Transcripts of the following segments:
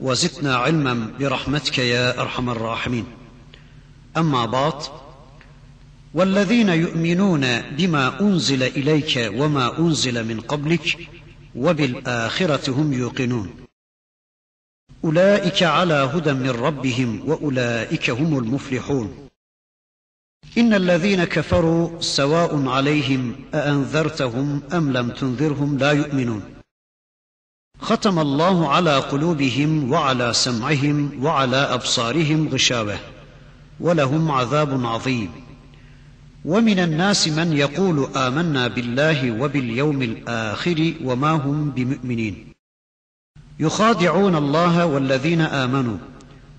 وزدنا علما برحمتك يا أرحم الراحمين. أما بعد والذين يؤمنون بما أنزل إليك وما أنزل من قبلك وبالآخرة هم يوقنون. أولئك على هدى من ربهم وأولئك هم المفلحون. إن الذين كفروا سواء عليهم أأنذرتهم أم لم تنذرهم لا يؤمنون. ختم الله على قلوبهم وعلى سمعهم وعلى أبصارهم غشاوة ولهم عذاب عظيم. ومن الناس من يقول آمنا بالله وباليوم الآخر وما هم بمؤمنين. يخادعون الله والذين آمنوا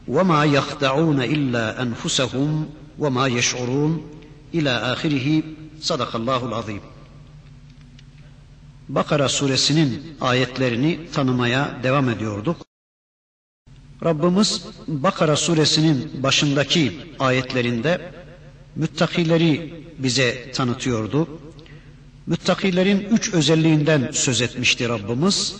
وما يخدعون إلا أنفسهم وما يشعرون. إلى آخره صدق الله العظيم. Bakara suresinin ayetlerini tanımaya devam ediyorduk. Rabbimiz Bakara suresinin başındaki ayetlerinde müttakileri bize tanıtıyordu. Müttakilerin üç özelliğinden söz etmişti Rabbimiz.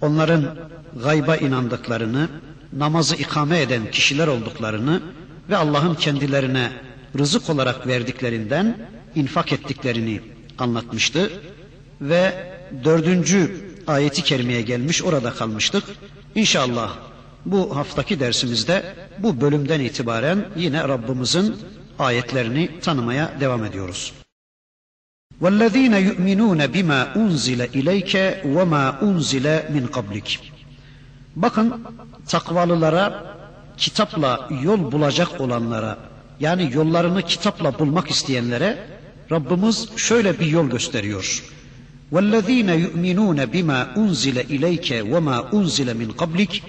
Onların gayba inandıklarını, namazı ikame eden kişiler olduklarını ve Allah'ın kendilerine rızık olarak verdiklerinden infak ettiklerini anlatmıştı ve dördüncü ayeti kerimeye gelmiş orada kalmıştık. İnşallah bu haftaki dersimizde bu bölümden itibaren yine Rabbimizin ayetlerini tanımaya devam ediyoruz. وَالَّذ۪ينَ يُؤْمِنُونَ بِمَا اُنْزِلَ اِلَيْكَ وَمَا اُنْزِلَ مِنْ قَبْلِكَ Bakın takvalılara, kitapla yol bulacak olanlara, yani yollarını kitapla bulmak isteyenlere Rabbimiz şöyle bir yol gösteriyor. وَالَّذ۪ينَ يُؤْمِنُونَ بِمَا اُنْزِلَ اِلَيْكَ وَمَا اُنْزِلَ مِنْ قَبْلِكَ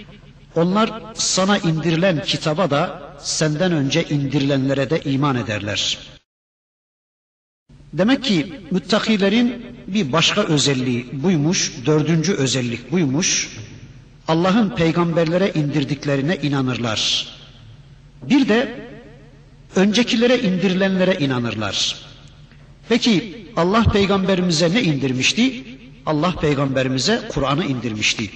Onlar sana indirilen kitaba da senden önce indirilenlere de iman ederler. Demek ki müttakilerin bir başka özelliği buymuş, dördüncü özellik buymuş. Allah'ın peygamberlere indirdiklerine inanırlar. Bir de öncekilere indirilenlere inanırlar. Peki Allah peygamberimize ne indirmişti? Allah peygamberimize Kur'an'ı indirmişti.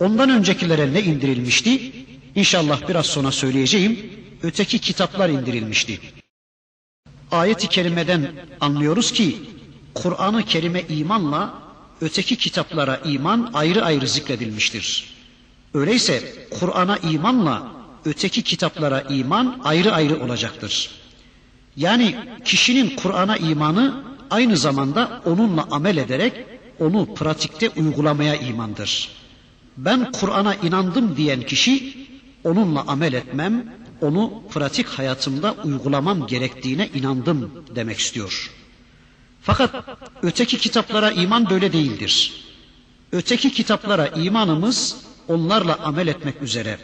Ondan öncekilere ne indirilmişti? İnşallah biraz sonra söyleyeceğim. Öteki kitaplar indirilmişti. Ayet-i kerimeden anlıyoruz ki Kur'an-ı Kerime imanla öteki kitaplara iman ayrı ayrı zikredilmiştir. Öyleyse Kur'an'a imanla öteki kitaplara iman ayrı ayrı olacaktır. Yani kişinin Kur'an'a imanı aynı zamanda onunla amel ederek onu pratikte uygulamaya imandır. Ben Kur'an'a inandım diyen kişi onunla amel etmem, onu pratik hayatımda uygulamam gerektiğine inandım demek istiyor. Fakat öteki kitaplara iman böyle değildir. Öteki kitaplara imanımız onlarla amel etmek üzere,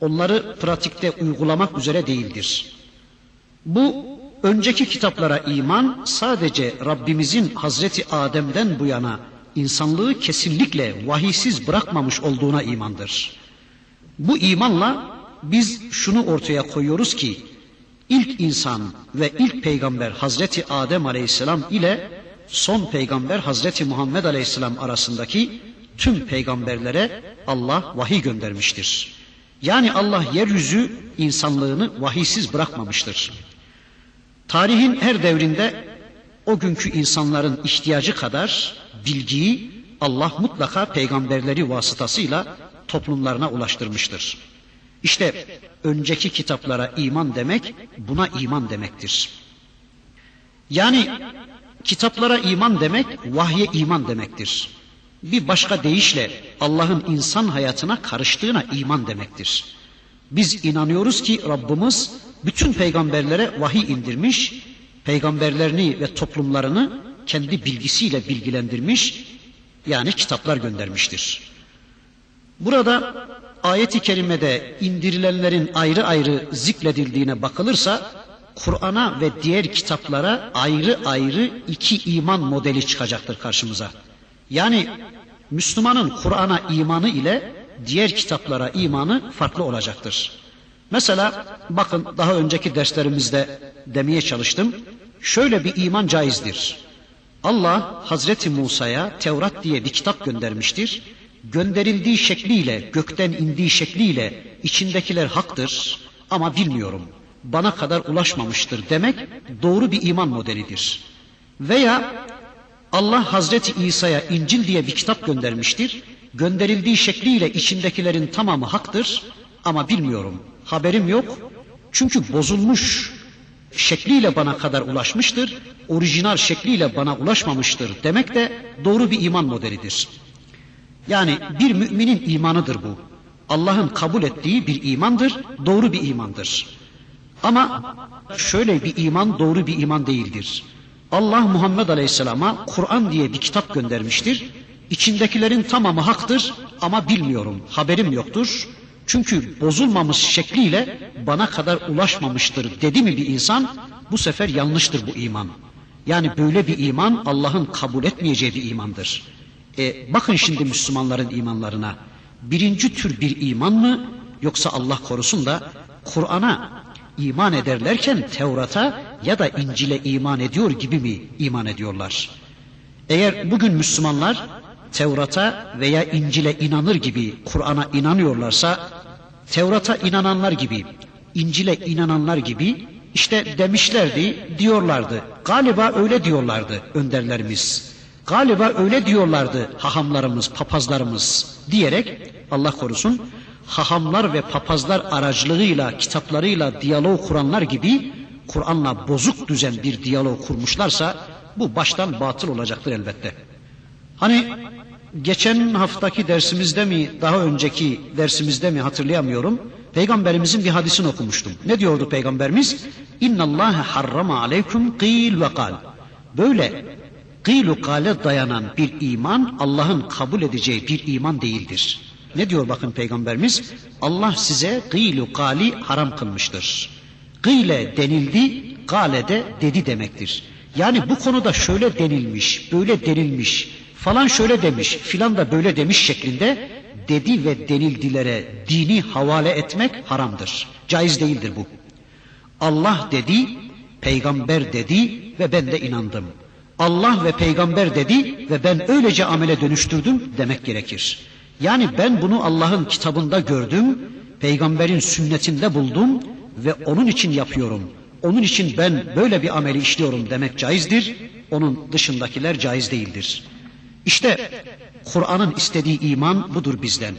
onları pratikte uygulamak üzere değildir. Bu önceki kitaplara iman sadece Rabbimizin Hazreti Adem'den bu yana insanlığı kesinlikle vahiysiz bırakmamış olduğuna imandır. Bu imanla biz şunu ortaya koyuyoruz ki ilk insan ve ilk peygamber Hazreti Adem Aleyhisselam ile son peygamber Hazreti Muhammed Aleyhisselam arasındaki tüm peygamberlere Allah vahiy göndermiştir. Yani Allah yeryüzü insanlığını vahiysiz bırakmamıştır. Tarihin her devrinde o günkü insanların ihtiyacı kadar bilgiyi Allah mutlaka peygamberleri vasıtasıyla toplumlarına ulaştırmıştır. İşte önceki kitaplara iman demek buna iman demektir. Yani kitaplara iman demek vahye iman demektir. Bir başka deyişle Allah'ın insan hayatına karıştığına iman demektir. Biz inanıyoruz ki Rabbimiz bütün peygamberlere vahiy indirmiş, peygamberlerini ve toplumlarını kendi bilgisiyle bilgilendirmiş, yani kitaplar göndermiştir. Burada ayeti kerimede indirilenlerin ayrı ayrı zikredildiğine bakılırsa Kur'an'a ve diğer kitaplara ayrı ayrı iki iman modeli çıkacaktır karşımıza. Yani Müslümanın Kur'an'a imanı ile diğer kitaplara imanı farklı olacaktır. Mesela bakın daha önceki derslerimizde demeye çalıştım. Şöyle bir iman caizdir. Allah Hazreti Musa'ya Tevrat diye bir kitap göndermiştir. Gönderildiği şekliyle, gökten indiği şekliyle içindekiler haktır ama bilmiyorum. Bana kadar ulaşmamıştır demek doğru bir iman modelidir. Veya Allah Hazreti İsa'ya İncil diye bir kitap göndermiştir. Gönderildiği şekliyle içindekilerin tamamı haktır ama bilmiyorum. Haberim yok. Çünkü bozulmuş şekliyle bana kadar ulaşmıştır. Orijinal şekliyle bana ulaşmamıştır demek de doğru bir iman modelidir. Yani bir müminin imanıdır bu. Allah'ın kabul ettiği bir imandır, doğru bir imandır. Ama şöyle bir iman doğru bir iman değildir. Allah Muhammed Aleyhisselam'a Kur'an diye bir kitap göndermiştir. İçindekilerin tamamı haktır ama bilmiyorum, haberim yoktur. Çünkü bozulmamış şekliyle bana kadar ulaşmamıştır dedi mi bir insan, bu sefer yanlıştır bu iman. Yani böyle bir iman Allah'ın kabul etmeyeceği bir imandır. E, bakın şimdi Müslümanların imanlarına. Birinci tür bir iman mı yoksa Allah korusun da Kur'an'a iman ederlerken Tevrat'a ya da İncil'e iman ediyor gibi mi iman ediyorlar? Eğer bugün Müslümanlar Tevrat'a veya İncil'e inanır gibi Kur'an'a inanıyorlarsa Tevrat'a inananlar gibi, İncil'e inananlar gibi işte demişlerdi, diyorlardı. Galiba öyle diyorlardı önderlerimiz. Galiba öyle diyorlardı hahamlarımız, papazlarımız diyerek Allah korusun hahamlar ve papazlar aracılığıyla, kitaplarıyla diyalog kuranlar gibi Kur'an'la bozuk düzen bir diyalog kurmuşlarsa bu baştan batıl olacaktır elbette. Hani geçen haftaki dersimizde mi, daha önceki dersimizde mi hatırlayamıyorum. Peygamberimizin bir hadisini okumuştum. Ne diyordu peygamberimiz? İnna Allah harrama aleykum qil ve kal. Böyle kılu kale dayanan bir iman Allah'ın kabul edeceği bir iman değildir. Ne diyor bakın peygamberimiz? Allah size kılu kali haram kılmıştır. Kıyle denildi, kale de dedi demektir. Yani bu konuda şöyle denilmiş, böyle denilmiş, falan şöyle demiş, filan da böyle demiş şeklinde dedi ve denildilere dini havale etmek haramdır. Caiz değildir bu. Allah dedi, peygamber dedi ve ben de inandım. Allah ve peygamber dedi ve ben öylece amele dönüştürdüm demek gerekir. Yani ben bunu Allah'ın kitabında gördüm, peygamberin sünnetinde buldum ve onun için yapıyorum. Onun için ben böyle bir ameli işliyorum demek caizdir. Onun dışındakiler caiz değildir. İşte Kur'an'ın istediği iman budur bizden.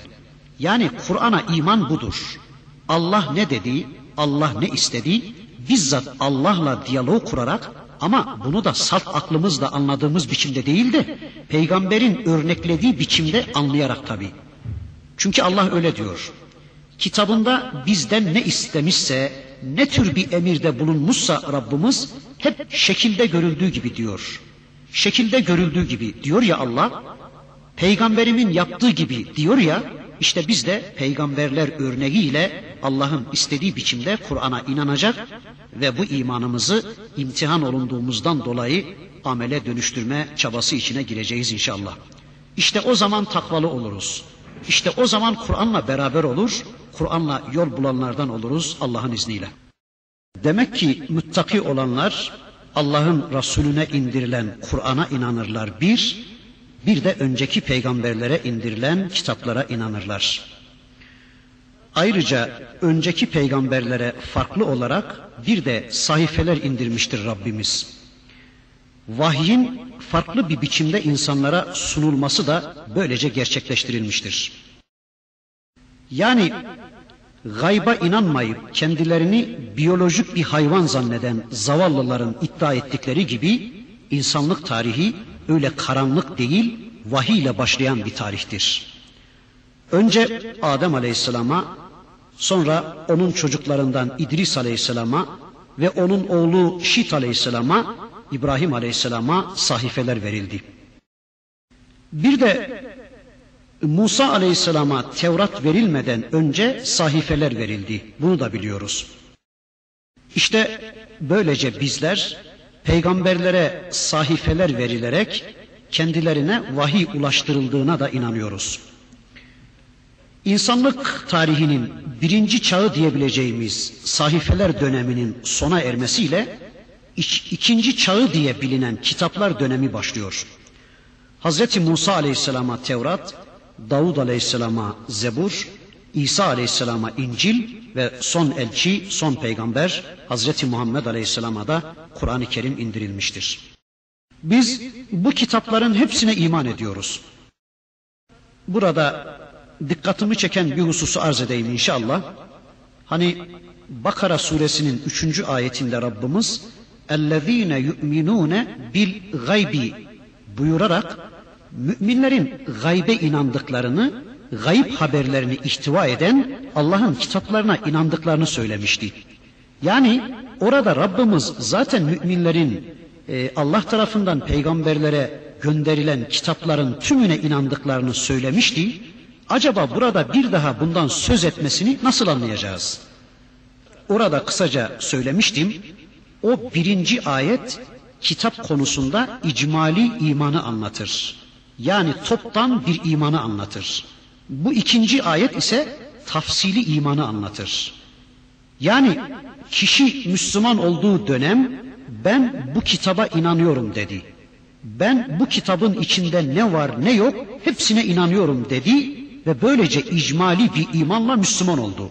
Yani Kur'an'a iman budur. Allah ne dedi, Allah ne istedi, bizzat Allah'la diyalog kurarak ama bunu da salt aklımızla anladığımız biçimde değil de peygamberin örneklediği biçimde anlayarak tabi. Çünkü Allah öyle diyor. Kitabında bizden ne istemişse, ne tür bir emirde bulunmuşsa Rabbimiz hep şekilde görüldüğü gibi diyor. Şekilde görüldüğü gibi diyor ya Allah, peygamberimin yaptığı gibi diyor ya, işte biz de peygamberler örneğiyle Allah'ın istediği biçimde Kur'an'a inanacak ve bu imanımızı imtihan olunduğumuzdan dolayı amele dönüştürme çabası içine gireceğiz inşallah. İşte o zaman takvalı oluruz. İşte o zaman Kur'an'la beraber olur, Kur'an'la yol bulanlardan oluruz Allah'ın izniyle. Demek ki muttaki olanlar Allah'ın Resulüne indirilen Kur'an'a inanırlar bir, bir de önceki peygamberlere indirilen kitaplara inanırlar. Ayrıca önceki peygamberlere farklı olarak bir de sahifeler indirmiştir Rabbimiz. Vahyin farklı bir biçimde insanlara sunulması da böylece gerçekleştirilmiştir. Yani gayba inanmayıp kendilerini biyolojik bir hayvan zanneden zavallıların iddia ettikleri gibi insanlık tarihi öyle karanlık değil, vahiy ile başlayan bir tarihtir. Önce Adem Aleyhisselam'a, sonra onun çocuklarından İdris Aleyhisselam'a ve onun oğlu Şit Aleyhisselam'a, İbrahim Aleyhisselam'a sahifeler verildi. Bir de Musa Aleyhisselam'a Tevrat verilmeden önce sahifeler verildi. Bunu da biliyoruz. İşte böylece bizler peygamberlere sahifeler verilerek kendilerine vahiy ulaştırıldığına da inanıyoruz. İnsanlık tarihinin birinci çağı diyebileceğimiz sahifeler döneminin sona ermesiyle ikinci çağı diye bilinen kitaplar dönemi başlıyor. Hz. Musa aleyhisselama Tevrat, Davud aleyhisselama Zebur, İsa aleyhisselama İncil ve son elçi, son peygamber Hz. Muhammed aleyhisselama da Kur'an-ı Kerim indirilmiştir. Biz bu kitapların hepsine iman ediyoruz. Burada dikkatimi çeken bir hususu arz edeyim inşallah. Hani Bakara suresinin üçüncü ayetinde Rabbimiz اَلَّذ۪ينَ يُؤْمِنُونَ بِالْغَيْبِ buyurarak müminlerin gaybe inandıklarını, gayb haberlerini ihtiva eden Allah'ın kitaplarına inandıklarını söylemişti. Yani orada Rabbimiz zaten müminlerin e, Allah tarafından peygamberlere gönderilen kitapların tümüne inandıklarını söylemişti. Acaba burada bir daha bundan söz etmesini nasıl anlayacağız? Orada kısaca söylemiştim. O birinci ayet kitap konusunda icmali imanı anlatır. Yani toptan bir imanı anlatır. Bu ikinci ayet ise tafsili imanı anlatır. Yani kişi Müslüman olduğu dönem ben bu kitaba inanıyorum dedi. Ben bu kitabın içinde ne var ne yok hepsine inanıyorum dedi ve böylece icmali bir imanla Müslüman oldu.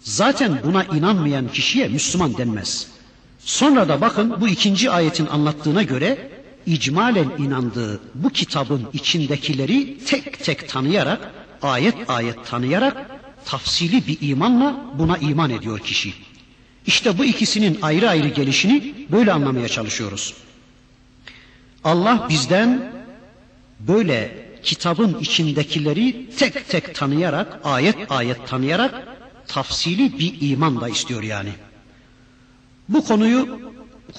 Zaten buna inanmayan kişiye Müslüman denmez. Sonra da bakın bu ikinci ayetin anlattığına göre icmalen inandığı bu kitabın içindekileri tek tek tanıyarak, ayet ayet tanıyarak tafsili bir imanla buna iman ediyor kişi. İşte bu ikisinin ayrı ayrı gelişini böyle anlamaya çalışıyoruz. Allah bizden böyle kitabın içindekileri tek tek tanıyarak, ayet ayet tanıyarak tafsili bir iman da istiyor yani. Bu konuyu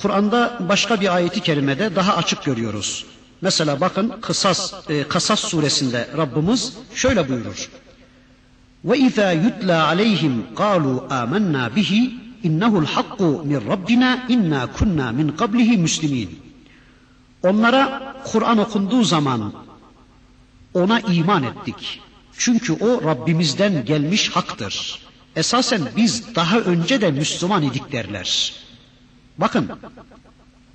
Kur'an'da başka bir ayeti kerimede daha açık görüyoruz. Mesela bakın Kısas, e, Kasas suresinde Rabbimiz şöyle buyurur. Ve izâ yutla aleyhim قالوا آمنا bihi innehu'l hakku min rabbina inna kunna min qablihi muslimin. Onlara Kur'an okunduğu zaman ona iman ettik. Çünkü o Rabbimizden gelmiş haktır. Esasen biz daha önce de Müslüman idik derler. Bakın,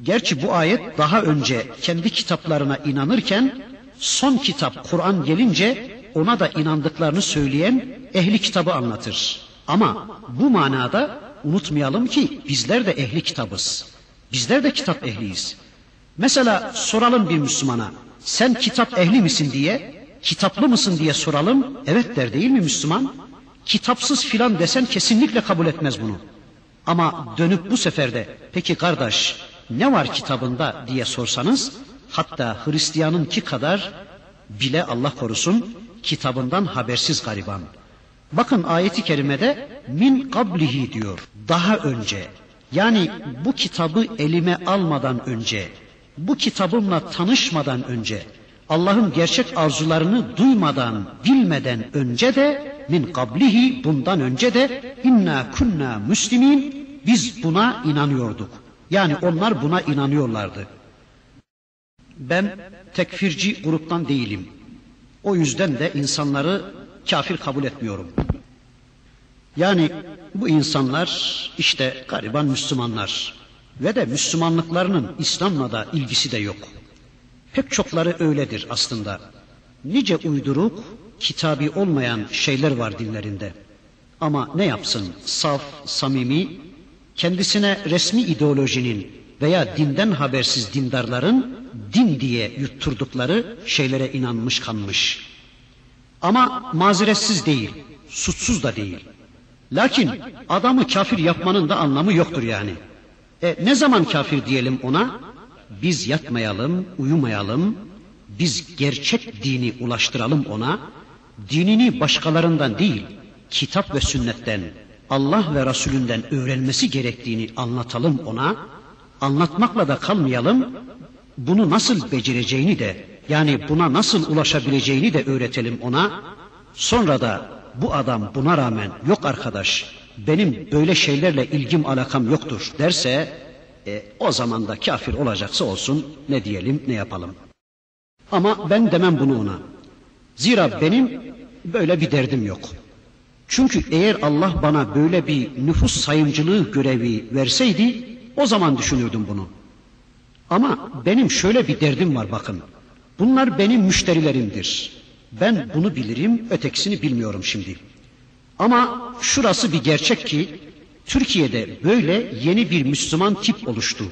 gerçi bu ayet daha önce kendi kitaplarına inanırken son kitap Kur'an gelince ona da inandıklarını söyleyen ehli kitabı anlatır. Ama bu manada unutmayalım ki bizler de ehli kitabız. Bizler de kitap ehliyiz. Mesela soralım bir Müslümana, sen kitap ehli misin diye, kitaplı mısın diye soralım, evet der değil mi Müslüman? Kitapsız filan desen kesinlikle kabul etmez bunu. Ama dönüp bu sefer de peki kardeş ne var kitabında diye sorsanız hatta Hristiyanınki kadar bile Allah korusun kitabından habersiz gariban. Bakın ayeti kerimede min kablihi diyor. Daha önce yani bu kitabı elime almadan önce bu kitabımla tanışmadan önce Allah'ın gerçek arzularını duymadan, bilmeden önce de min kablihi bundan önce de inna kunna müslimin biz buna inanıyorduk. Yani onlar buna inanıyorlardı. Ben tekfirci gruptan değilim. O yüzden de insanları kafir kabul etmiyorum. Yani bu insanlar işte gariban Müslümanlar ve de Müslümanlıklarının İslam'la da ilgisi de yok. Pek çokları öyledir aslında. Nice uyduruk, kitabi olmayan şeyler var dinlerinde. Ama ne yapsın saf, samimi, kendisine resmi ideolojinin veya dinden habersiz dindarların din diye yutturdukları şeylere inanmış kanmış. Ama mazeretsiz değil, suçsuz da değil. Lakin adamı kafir yapmanın da anlamı yoktur yani. E, ne zaman kafir diyelim ona? Biz yatmayalım, uyumayalım, biz gerçek dini ulaştıralım ona, dinini başkalarından değil, kitap ve sünnetten, Allah ve Resulünden öğrenmesi gerektiğini anlatalım ona, anlatmakla da kalmayalım, bunu nasıl becereceğini de yani buna nasıl ulaşabileceğini de öğretelim ona. Sonra da bu adam buna rağmen yok arkadaş benim böyle şeylerle ilgim alakam yoktur derse e, o zaman da kafir olacaksa olsun ne diyelim ne yapalım. Ama ben demem bunu ona. Zira benim böyle bir derdim yok. Çünkü eğer Allah bana böyle bir nüfus sayımcılığı görevi verseydi o zaman düşünürdüm bunu. Ama benim şöyle bir derdim var bakın. Bunlar benim müşterilerimdir. Ben bunu bilirim, ötekisini bilmiyorum şimdi. Ama şurası bir gerçek ki Türkiye'de böyle yeni bir Müslüman tip oluştu.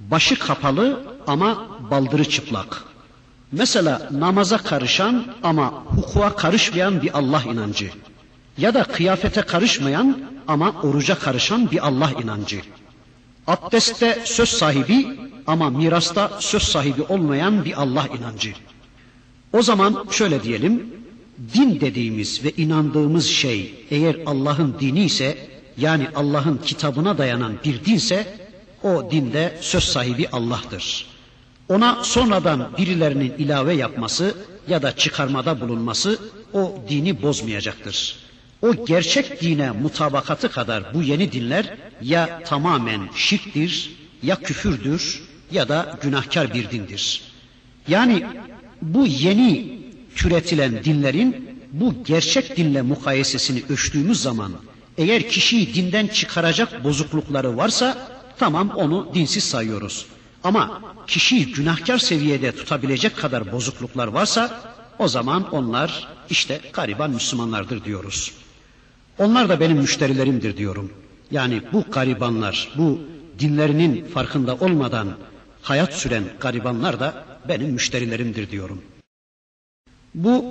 Başı kapalı ama baldırı çıplak. Mesela namaza karışan ama hukuka karışmayan bir Allah inancı. Ya da kıyafete karışmayan ama oruca karışan bir Allah inancı. Abdestte söz sahibi ama mirasta söz sahibi olmayan bir Allah inancı. O zaman şöyle diyelim, din dediğimiz ve inandığımız şey eğer Allah'ın dini ise yani Allah'ın kitabına dayanan bir dinse o dinde söz sahibi Allah'tır. Ona sonradan birilerinin ilave yapması ya da çıkarmada bulunması o dini bozmayacaktır. O gerçek dine mutabakatı kadar bu yeni dinler ya tamamen şirktir, ya küfürdür ya da günahkar bir dindir. Yani bu yeni türetilen dinlerin bu gerçek dinle mukayesesini ölçtüğümüz zaman eğer kişiyi dinden çıkaracak bozuklukları varsa tamam onu dinsiz sayıyoruz. Ama kişiyi günahkar seviyede tutabilecek kadar bozukluklar varsa o zaman onlar işte gariban Müslümanlardır diyoruz. Onlar da benim müşterilerimdir diyorum. Yani bu garibanlar, bu dinlerinin farkında olmadan hayat süren garibanlar da benim müşterilerimdir diyorum. Bu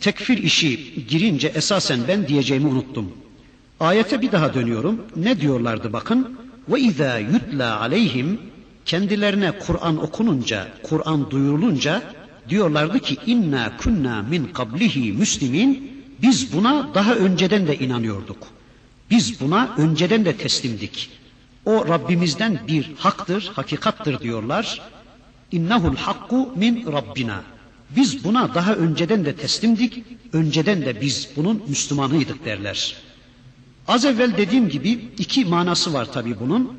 tekfir işi girince esasen ben diyeceğimi unuttum. Ayete bir daha dönüyorum. Ne diyorlardı bakın? Ve izâ yutla aleyhim kendilerine Kur'an okununca, Kur'an duyurulunca diyorlardı ki inna kunna min qablihi müslimin biz buna daha önceden de inanıyorduk. Biz buna önceden de teslimdik. O Rabbimizden bir haktır, hakikattır diyorlar. İnnehul hakku min Rabbina. Biz buna daha önceden de teslimdik, önceden de biz bunun Müslümanıydık derler. Az evvel dediğim gibi iki manası var tabi bunun.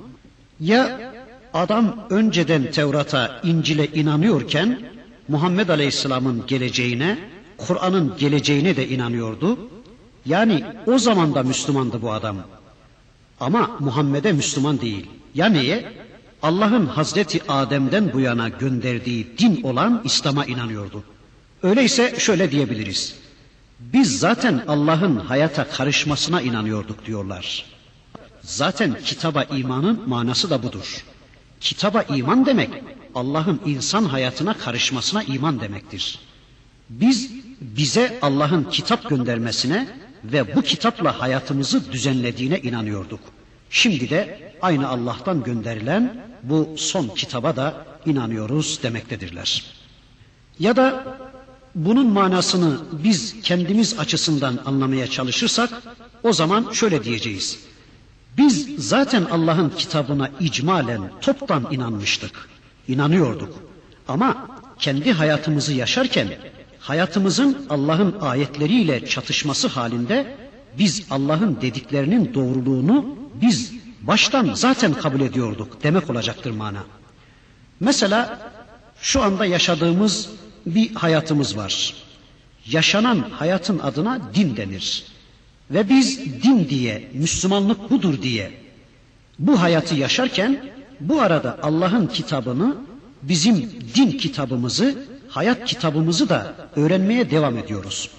Ya adam önceden Tevrat'a, İncil'e inanıyorken Muhammed Aleyhisselam'ın geleceğine, Kur'an'ın geleceğine de inanıyordu. Yani o zaman da Müslümandı bu adam. Ama Muhammed'e Müslüman değil. Ya neye? Allah'ın Hazreti Adem'den bu yana gönderdiği din olan İslam'a inanıyordu. Öyleyse şöyle diyebiliriz. Biz zaten Allah'ın hayata karışmasına inanıyorduk diyorlar. Zaten kitaba imanın manası da budur. Kitaba iman demek Allah'ın insan hayatına karışmasına iman demektir. Biz bize Allah'ın kitap göndermesine ve bu kitapla hayatımızı düzenlediğine inanıyorduk. Şimdi de aynı Allah'tan gönderilen bu son kitaba da inanıyoruz demektedirler. Ya da bunun manasını biz kendimiz açısından anlamaya çalışırsak o zaman şöyle diyeceğiz. Biz zaten Allah'ın kitabına icmalen toptan inanmıştık. inanıyorduk. Ama kendi hayatımızı yaşarken hayatımızın Allah'ın ayetleriyle çatışması halinde biz Allah'ın dediklerinin doğruluğunu biz baştan zaten kabul ediyorduk demek olacaktır mana. Mesela şu anda yaşadığımız bir hayatımız var. Yaşanan hayatın adına din denir. Ve biz din diye, Müslümanlık budur diye bu hayatı yaşarken bu arada Allah'ın kitabını, bizim din kitabımızı, hayat kitabımızı da öğrenmeye devam ediyoruz.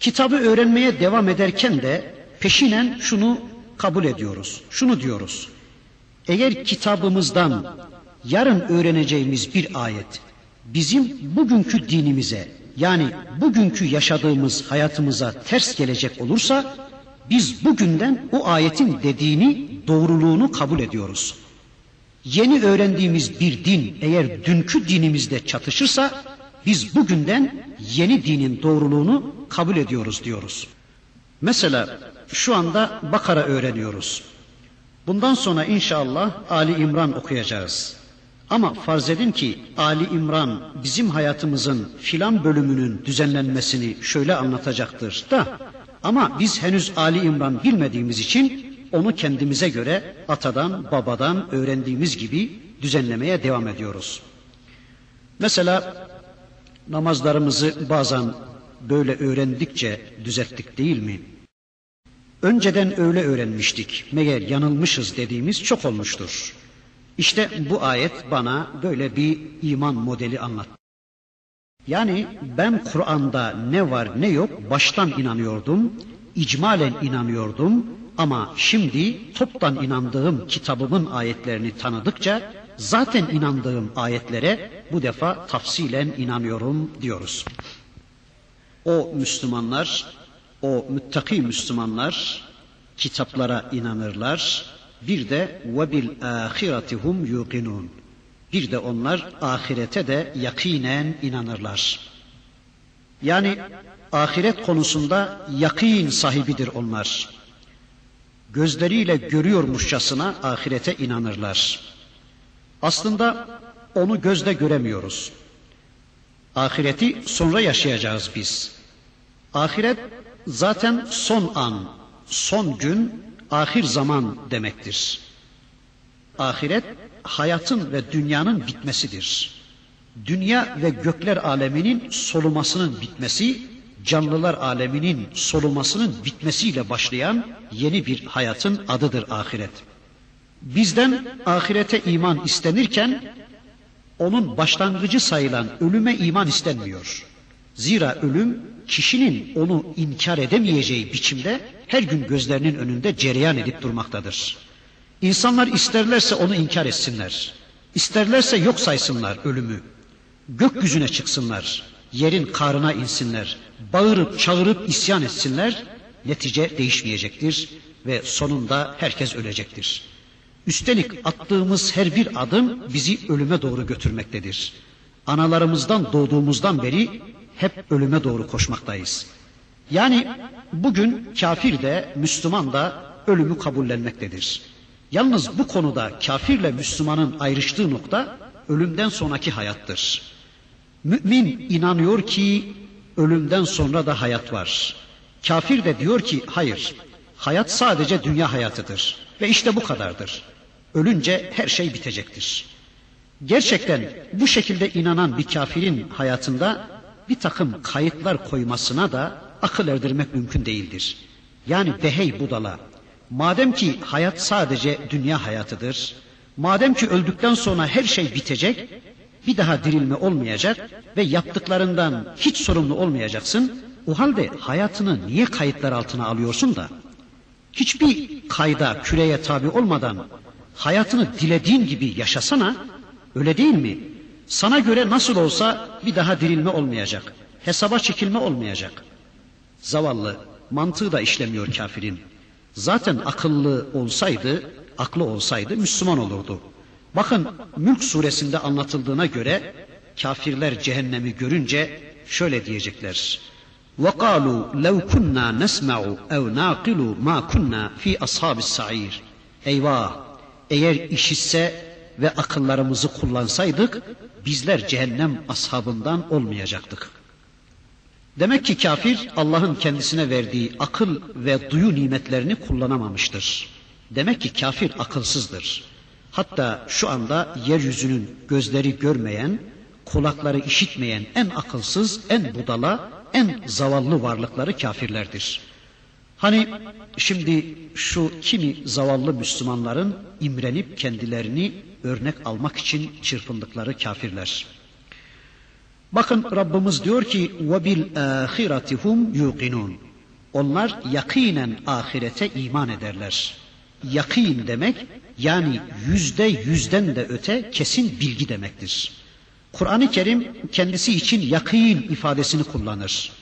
Kitabı öğrenmeye devam ederken de peşinen şunu kabul ediyoruz. Şunu diyoruz. Eğer kitabımızdan yarın öğreneceğimiz bir ayet bizim bugünkü dinimize yani bugünkü yaşadığımız hayatımıza ters gelecek olursa biz bugünden o ayetin dediğini doğruluğunu kabul ediyoruz. Yeni öğrendiğimiz bir din eğer dünkü dinimizde çatışırsa biz bugünden yeni dinin doğruluğunu kabul ediyoruz diyoruz. Mesela şu anda Bakara öğreniyoruz. Bundan sonra inşallah Ali İmran okuyacağız. Ama farz edin ki Ali İmran bizim hayatımızın filan bölümünün düzenlenmesini şöyle anlatacaktır da ama biz henüz Ali İmran bilmediğimiz için onu kendimize göre atadan babadan öğrendiğimiz gibi düzenlemeye devam ediyoruz. Mesela namazlarımızı bazen böyle öğrendikçe düzelttik değil mi? Önceden öyle öğrenmiştik, meğer yanılmışız dediğimiz çok olmuştur. İşte bu ayet bana böyle bir iman modeli anlattı. Yani ben Kur'an'da ne var ne yok baştan inanıyordum, icmalen inanıyordum ama şimdi toptan inandığım kitabımın ayetlerini tanıdıkça zaten inandığım ayetlere bu defa tafsilen inanıyorum diyoruz. O Müslümanlar, o müttaki Müslümanlar kitaplara inanırlar. Bir de ve bil ahiretihum yuqinun. Bir de onlar ahirete de yakinen inanırlar. Yani ahiret konusunda yakin sahibidir onlar. Gözleriyle görüyormuşçasına ahirete inanırlar. Aslında onu gözle göremiyoruz. Ahireti sonra yaşayacağız biz. Ahiret zaten son an, son gün, ahir zaman demektir. Ahiret hayatın ve dünyanın bitmesidir. Dünya ve gökler aleminin solumasının bitmesi, canlılar aleminin solumasının bitmesiyle başlayan yeni bir hayatın adıdır ahiret. Bizden ahirete iman istenirken onun başlangıcı sayılan ölüme iman istenmiyor. Zira ölüm kişinin onu inkar edemeyeceği biçimde her gün gözlerinin önünde cereyan edip durmaktadır. İnsanlar isterlerse onu inkar etsinler. İsterlerse yok saysınlar ölümü. Gökyüzüne çıksınlar. Yerin karına insinler. Bağırıp çağırıp isyan etsinler. Netice değişmeyecektir ve sonunda herkes ölecektir. Üstelik attığımız her bir adım bizi ölüme doğru götürmektedir. Analarımızdan doğduğumuzdan beri hep ölüme doğru koşmaktayız. Yani bugün kafir de Müslüman da ölümü kabullenmektedir. Yalnız bu konuda kafirle Müslümanın ayrıştığı nokta ölümden sonraki hayattır. Mümin inanıyor ki ölümden sonra da hayat var. Kafir de diyor ki hayır, hayat sadece dünya hayatıdır ve işte bu kadardır. Ölünce her şey bitecektir. Gerçekten bu şekilde inanan bir kafirin hayatında bir takım kayıtlar koymasına da akıl erdirmek mümkün değildir. Yani behey budala. Madem ki hayat sadece dünya hayatıdır, madem ki öldükten sonra her şey bitecek, bir daha dirilme olmayacak ve yaptıklarından hiç sorumlu olmayacaksın, o halde hayatını niye kayıtlar altına alıyorsun da? Hiçbir kayda, küreye tabi olmadan hayatını dilediğin gibi yaşasana, öyle değil mi? Sana göre nasıl olsa bir daha dirilme olmayacak, hesaba çekilme olmayacak. Zavallı, mantığı da işlemiyor kafirin. Zaten akıllı olsaydı, aklı olsaydı Müslüman olurdu. Bakın Mülk suresinde anlatıldığına göre kafirler cehennemi görünce şöyle diyecekler. وَقَالُوا لَوْ كُنَّا نَسْمَعُ اَوْ نَاقِلُ مَا كُنَّا ف۪ي أَصْحَابِ السَّعِيرِ Eyvah! Eğer işitse ve akıllarımızı kullansaydık bizler cehennem ashabından olmayacaktık. Demek ki kafir Allah'ın kendisine verdiği akıl ve duyu nimetlerini kullanamamıştır. Demek ki kafir akılsızdır. Hatta şu anda yeryüzünün gözleri görmeyen, kulakları işitmeyen en akılsız, en budala, en zavallı varlıkları kafirlerdir. Hani şimdi şu kimi zavallı Müslümanların imrenip kendilerini örnek almak için çırpındıkları kafirler. Bakın Rabbimiz diyor ki ve bil ahiretihum yuqinun. Onlar yakinen ahirete iman ederler. Yakin demek yani yüzde yüzden de öte kesin bilgi demektir. Kur'an-ı Kerim kendisi için yakin ifadesini kullanır.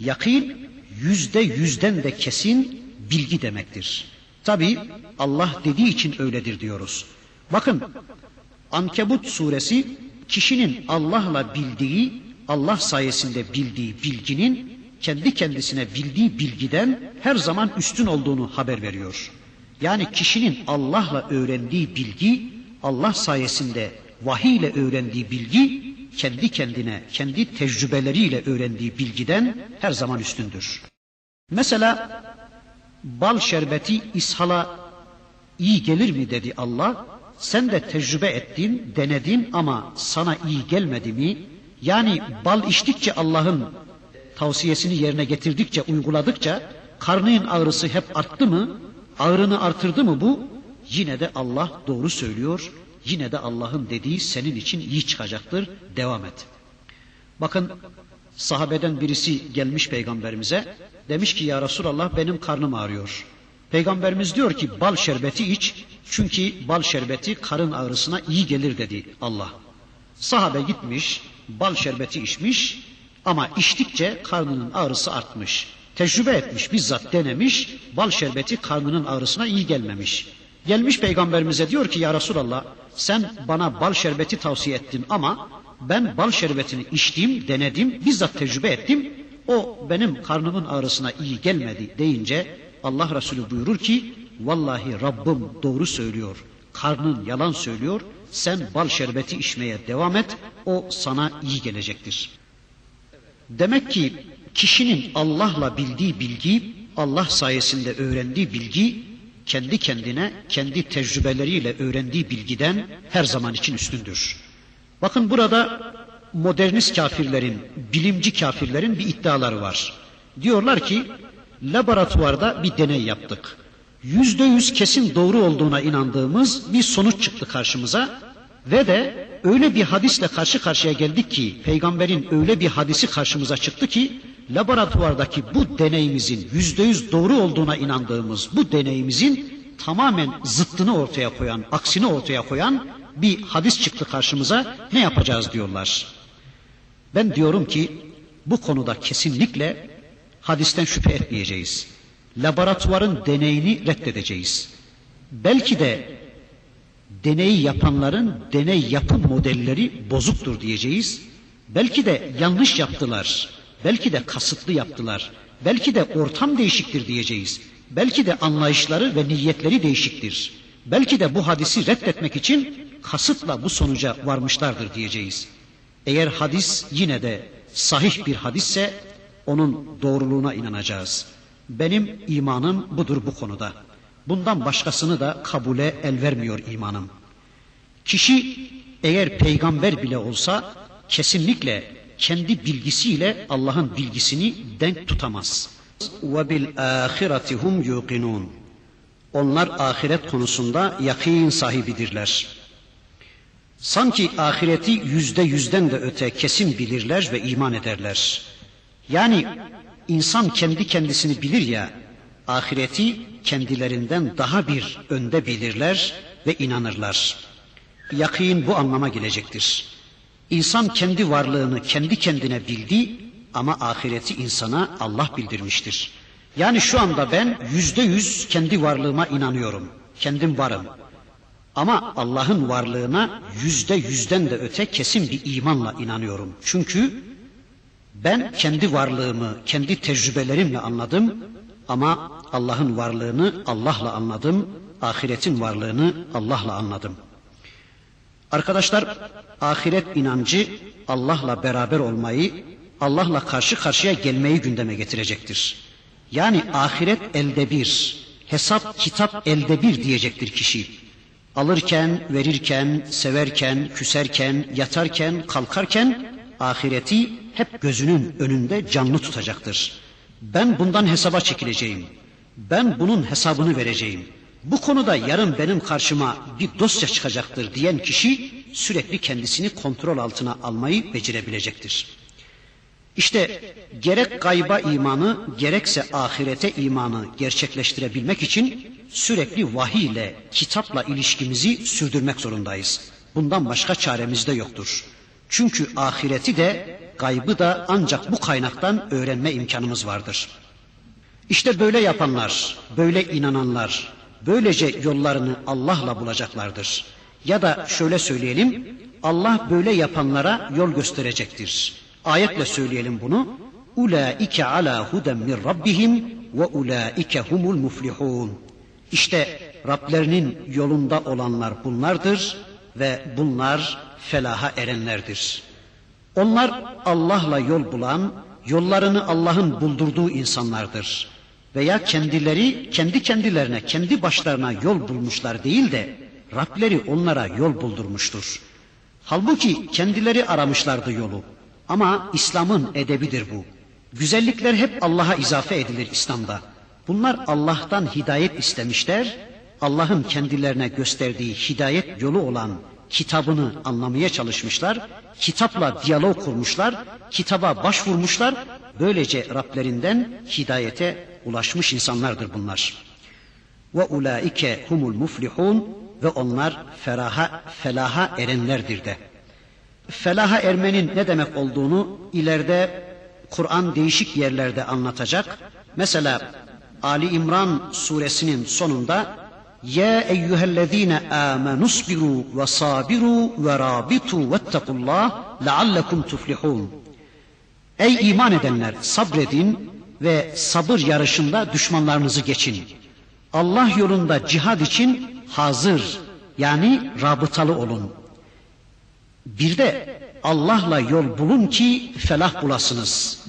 Yakin yüzde yüzden de kesin bilgi demektir. Tabi Allah dediği için öyledir diyoruz. Bakın Ankebut suresi kişinin Allah'la bildiği, Allah sayesinde bildiği bilginin kendi kendisine bildiği bilgiden her zaman üstün olduğunu haber veriyor. Yani kişinin Allah'la öğrendiği bilgi Allah sayesinde vahiy ile öğrendiği bilgi kendi kendine, kendi tecrübeleriyle öğrendiği bilgiden her zaman üstündür. Mesela bal şerbeti ishala iyi gelir mi dedi Allah. Sen de tecrübe ettin, denedin ama sana iyi gelmedi mi? Yani bal içtikçe Allah'ın tavsiyesini yerine getirdikçe, uyguladıkça karnın ağrısı hep arttı mı? Ağrını artırdı mı bu? Yine de Allah doğru söylüyor. Yine de Allah'ın dediği senin için iyi çıkacaktır. Devam et. Bakın sahabeden birisi gelmiş peygamberimize. Demiş ki ya Resulallah benim karnım ağrıyor. Peygamberimiz diyor ki bal şerbeti iç. Çünkü bal şerbeti karın ağrısına iyi gelir dedi Allah. Sahabe gitmiş, bal şerbeti içmiş ama içtikçe karnının ağrısı artmış. Tecrübe etmiş, bizzat denemiş, bal şerbeti karnının ağrısına iyi gelmemiş. Gelmiş peygamberimize diyor ki ya Resulallah sen bana bal şerbeti tavsiye ettin ama ben bal şerbetini içtim, denedim, bizzat tecrübe ettim. O benim karnımın ağrısına iyi gelmedi deyince Allah Resulü buyurur ki vallahi Rabbim doğru söylüyor. Karnın yalan söylüyor. Sen bal şerbeti içmeye devam et. O sana iyi gelecektir. Demek ki kişinin Allah'la bildiği bilgi, Allah sayesinde öğrendiği bilgi kendi kendine, kendi tecrübeleriyle öğrendiği bilgiden her zaman için üstündür. Bakın burada modernist kafirlerin, bilimci kafirlerin bir iddiaları var. Diyorlar ki laboratuvarda bir deney yaptık. Yüzde yüz kesin doğru olduğuna inandığımız bir sonuç çıktı karşımıza ve de öyle bir hadisle karşı karşıya geldik ki peygamberin öyle bir hadisi karşımıza çıktı ki laboratuvardaki bu deneyimizin yüzde yüz doğru olduğuna inandığımız bu deneyimizin tamamen zıttını ortaya koyan, aksini ortaya koyan bir hadis çıktı karşımıza ne yapacağız diyorlar. Ben diyorum ki bu konuda kesinlikle hadisten şüphe etmeyeceğiz. Laboratuvarın deneyini reddedeceğiz. Belki de deneyi yapanların deney yapım modelleri bozuktur diyeceğiz. Belki de yanlış yaptılar. Belki de kasıtlı yaptılar. Belki de ortam değişiktir diyeceğiz. Belki de anlayışları ve niyetleri değişiktir. Belki de bu hadisi reddetmek için kasıtla bu sonuca varmışlardır diyeceğiz. Eğer hadis yine de sahih bir hadisse onun doğruluğuna inanacağız. Benim imanım budur bu konuda. Bundan başkasını da kabule el vermiyor imanım. Kişi eğer peygamber bile olsa kesinlikle kendi bilgisiyle Allah'ın bilgisini denk tutamaz. Ve bil ahireti hum yuqinun. Onlar ahiret konusunda yakin sahibidirler. Sanki ahireti yüzde yüzden de öte kesin bilirler ve iman ederler. Yani insan kendi kendisini bilir ya, ahireti kendilerinden daha bir önde bilirler ve inanırlar. Yakin bu anlama gelecektir. İnsan kendi varlığını kendi kendine bildi ama ahireti insana Allah bildirmiştir. Yani şu anda ben yüzde yüz kendi varlığıma inanıyorum. Kendim varım. Ama Allah'ın varlığına yüzde yüzden de öte kesin bir imanla inanıyorum. Çünkü ben kendi varlığımı, kendi tecrübelerimle anladım ama Allah'ın varlığını Allah'la anladım, ahiretin varlığını Allah'la anladım. Arkadaşlar, ahiret inancı Allah'la beraber olmayı, Allah'la karşı karşıya gelmeyi gündeme getirecektir. Yani ahiret elde bir, hesap kitap elde bir diyecektir kişi. Alırken, verirken, severken, küserken, yatarken, kalkarken ahireti hep gözünün önünde canlı tutacaktır. Ben bundan hesaba çekileceğim. Ben bunun hesabını vereceğim. Bu konuda yarın benim karşıma bir dosya çıkacaktır diyen kişi sürekli kendisini kontrol altına almayı becerebilecektir. İşte gerek gayba imanı gerekse ahirete imanı gerçekleştirebilmek için sürekli vahiy ile kitapla ilişkimizi sürdürmek zorundayız. Bundan başka çaremiz de yoktur. Çünkü ahireti de gaybı da ancak bu kaynaktan öğrenme imkanımız vardır. İşte böyle yapanlar, böyle inananlar, böylece yollarını Allah'la bulacaklardır. Ya da şöyle söyleyelim, Allah böyle yapanlara yol gösterecektir. Ayetle söyleyelim bunu. Ulaike ala huden min rabbihim ve ulaike humul muflihun. İşte Rablerinin yolunda olanlar bunlardır. ve bunlar felaha erenlerdir. Onlar Allah'la yol bulan, yollarını Allah'ın buldurduğu insanlardır. Veya kendileri kendi kendilerine, kendi başlarına yol bulmuşlar değil de Rableri onlara yol buldurmuştur. Halbuki kendileri aramışlardı yolu. Ama İslam'ın edebidir bu. Güzellikler hep Allah'a izafe edilir İslam'da. Bunlar Allah'tan hidayet istemişler. Allah'ın kendilerine gösterdiği hidayet yolu olan kitabını anlamaya çalışmışlar. Kitapla diyalog kurmuşlar. Kitaba başvurmuşlar. Böylece Rablerinden hidayete ulaşmış insanlardır bunlar. Ve ulaike humul muflihun ve onlar feraha, felaha erenlerdir de. Felaha ermenin ne demek olduğunu ileride Kur'an değişik yerlerde anlatacak. Mesela Ali İmran suresinin sonunda Ya eyyühellezine amenusbiru ve sabiru ve rabitu vettekullah leallekum tuflihun. Ey iman edenler sabredin ve sabır yarışında düşmanlarınızı geçin. Allah yolunda cihad için hazır yani rabıtalı olun. Bir de Allah'la yol bulun ki felah bulasınız.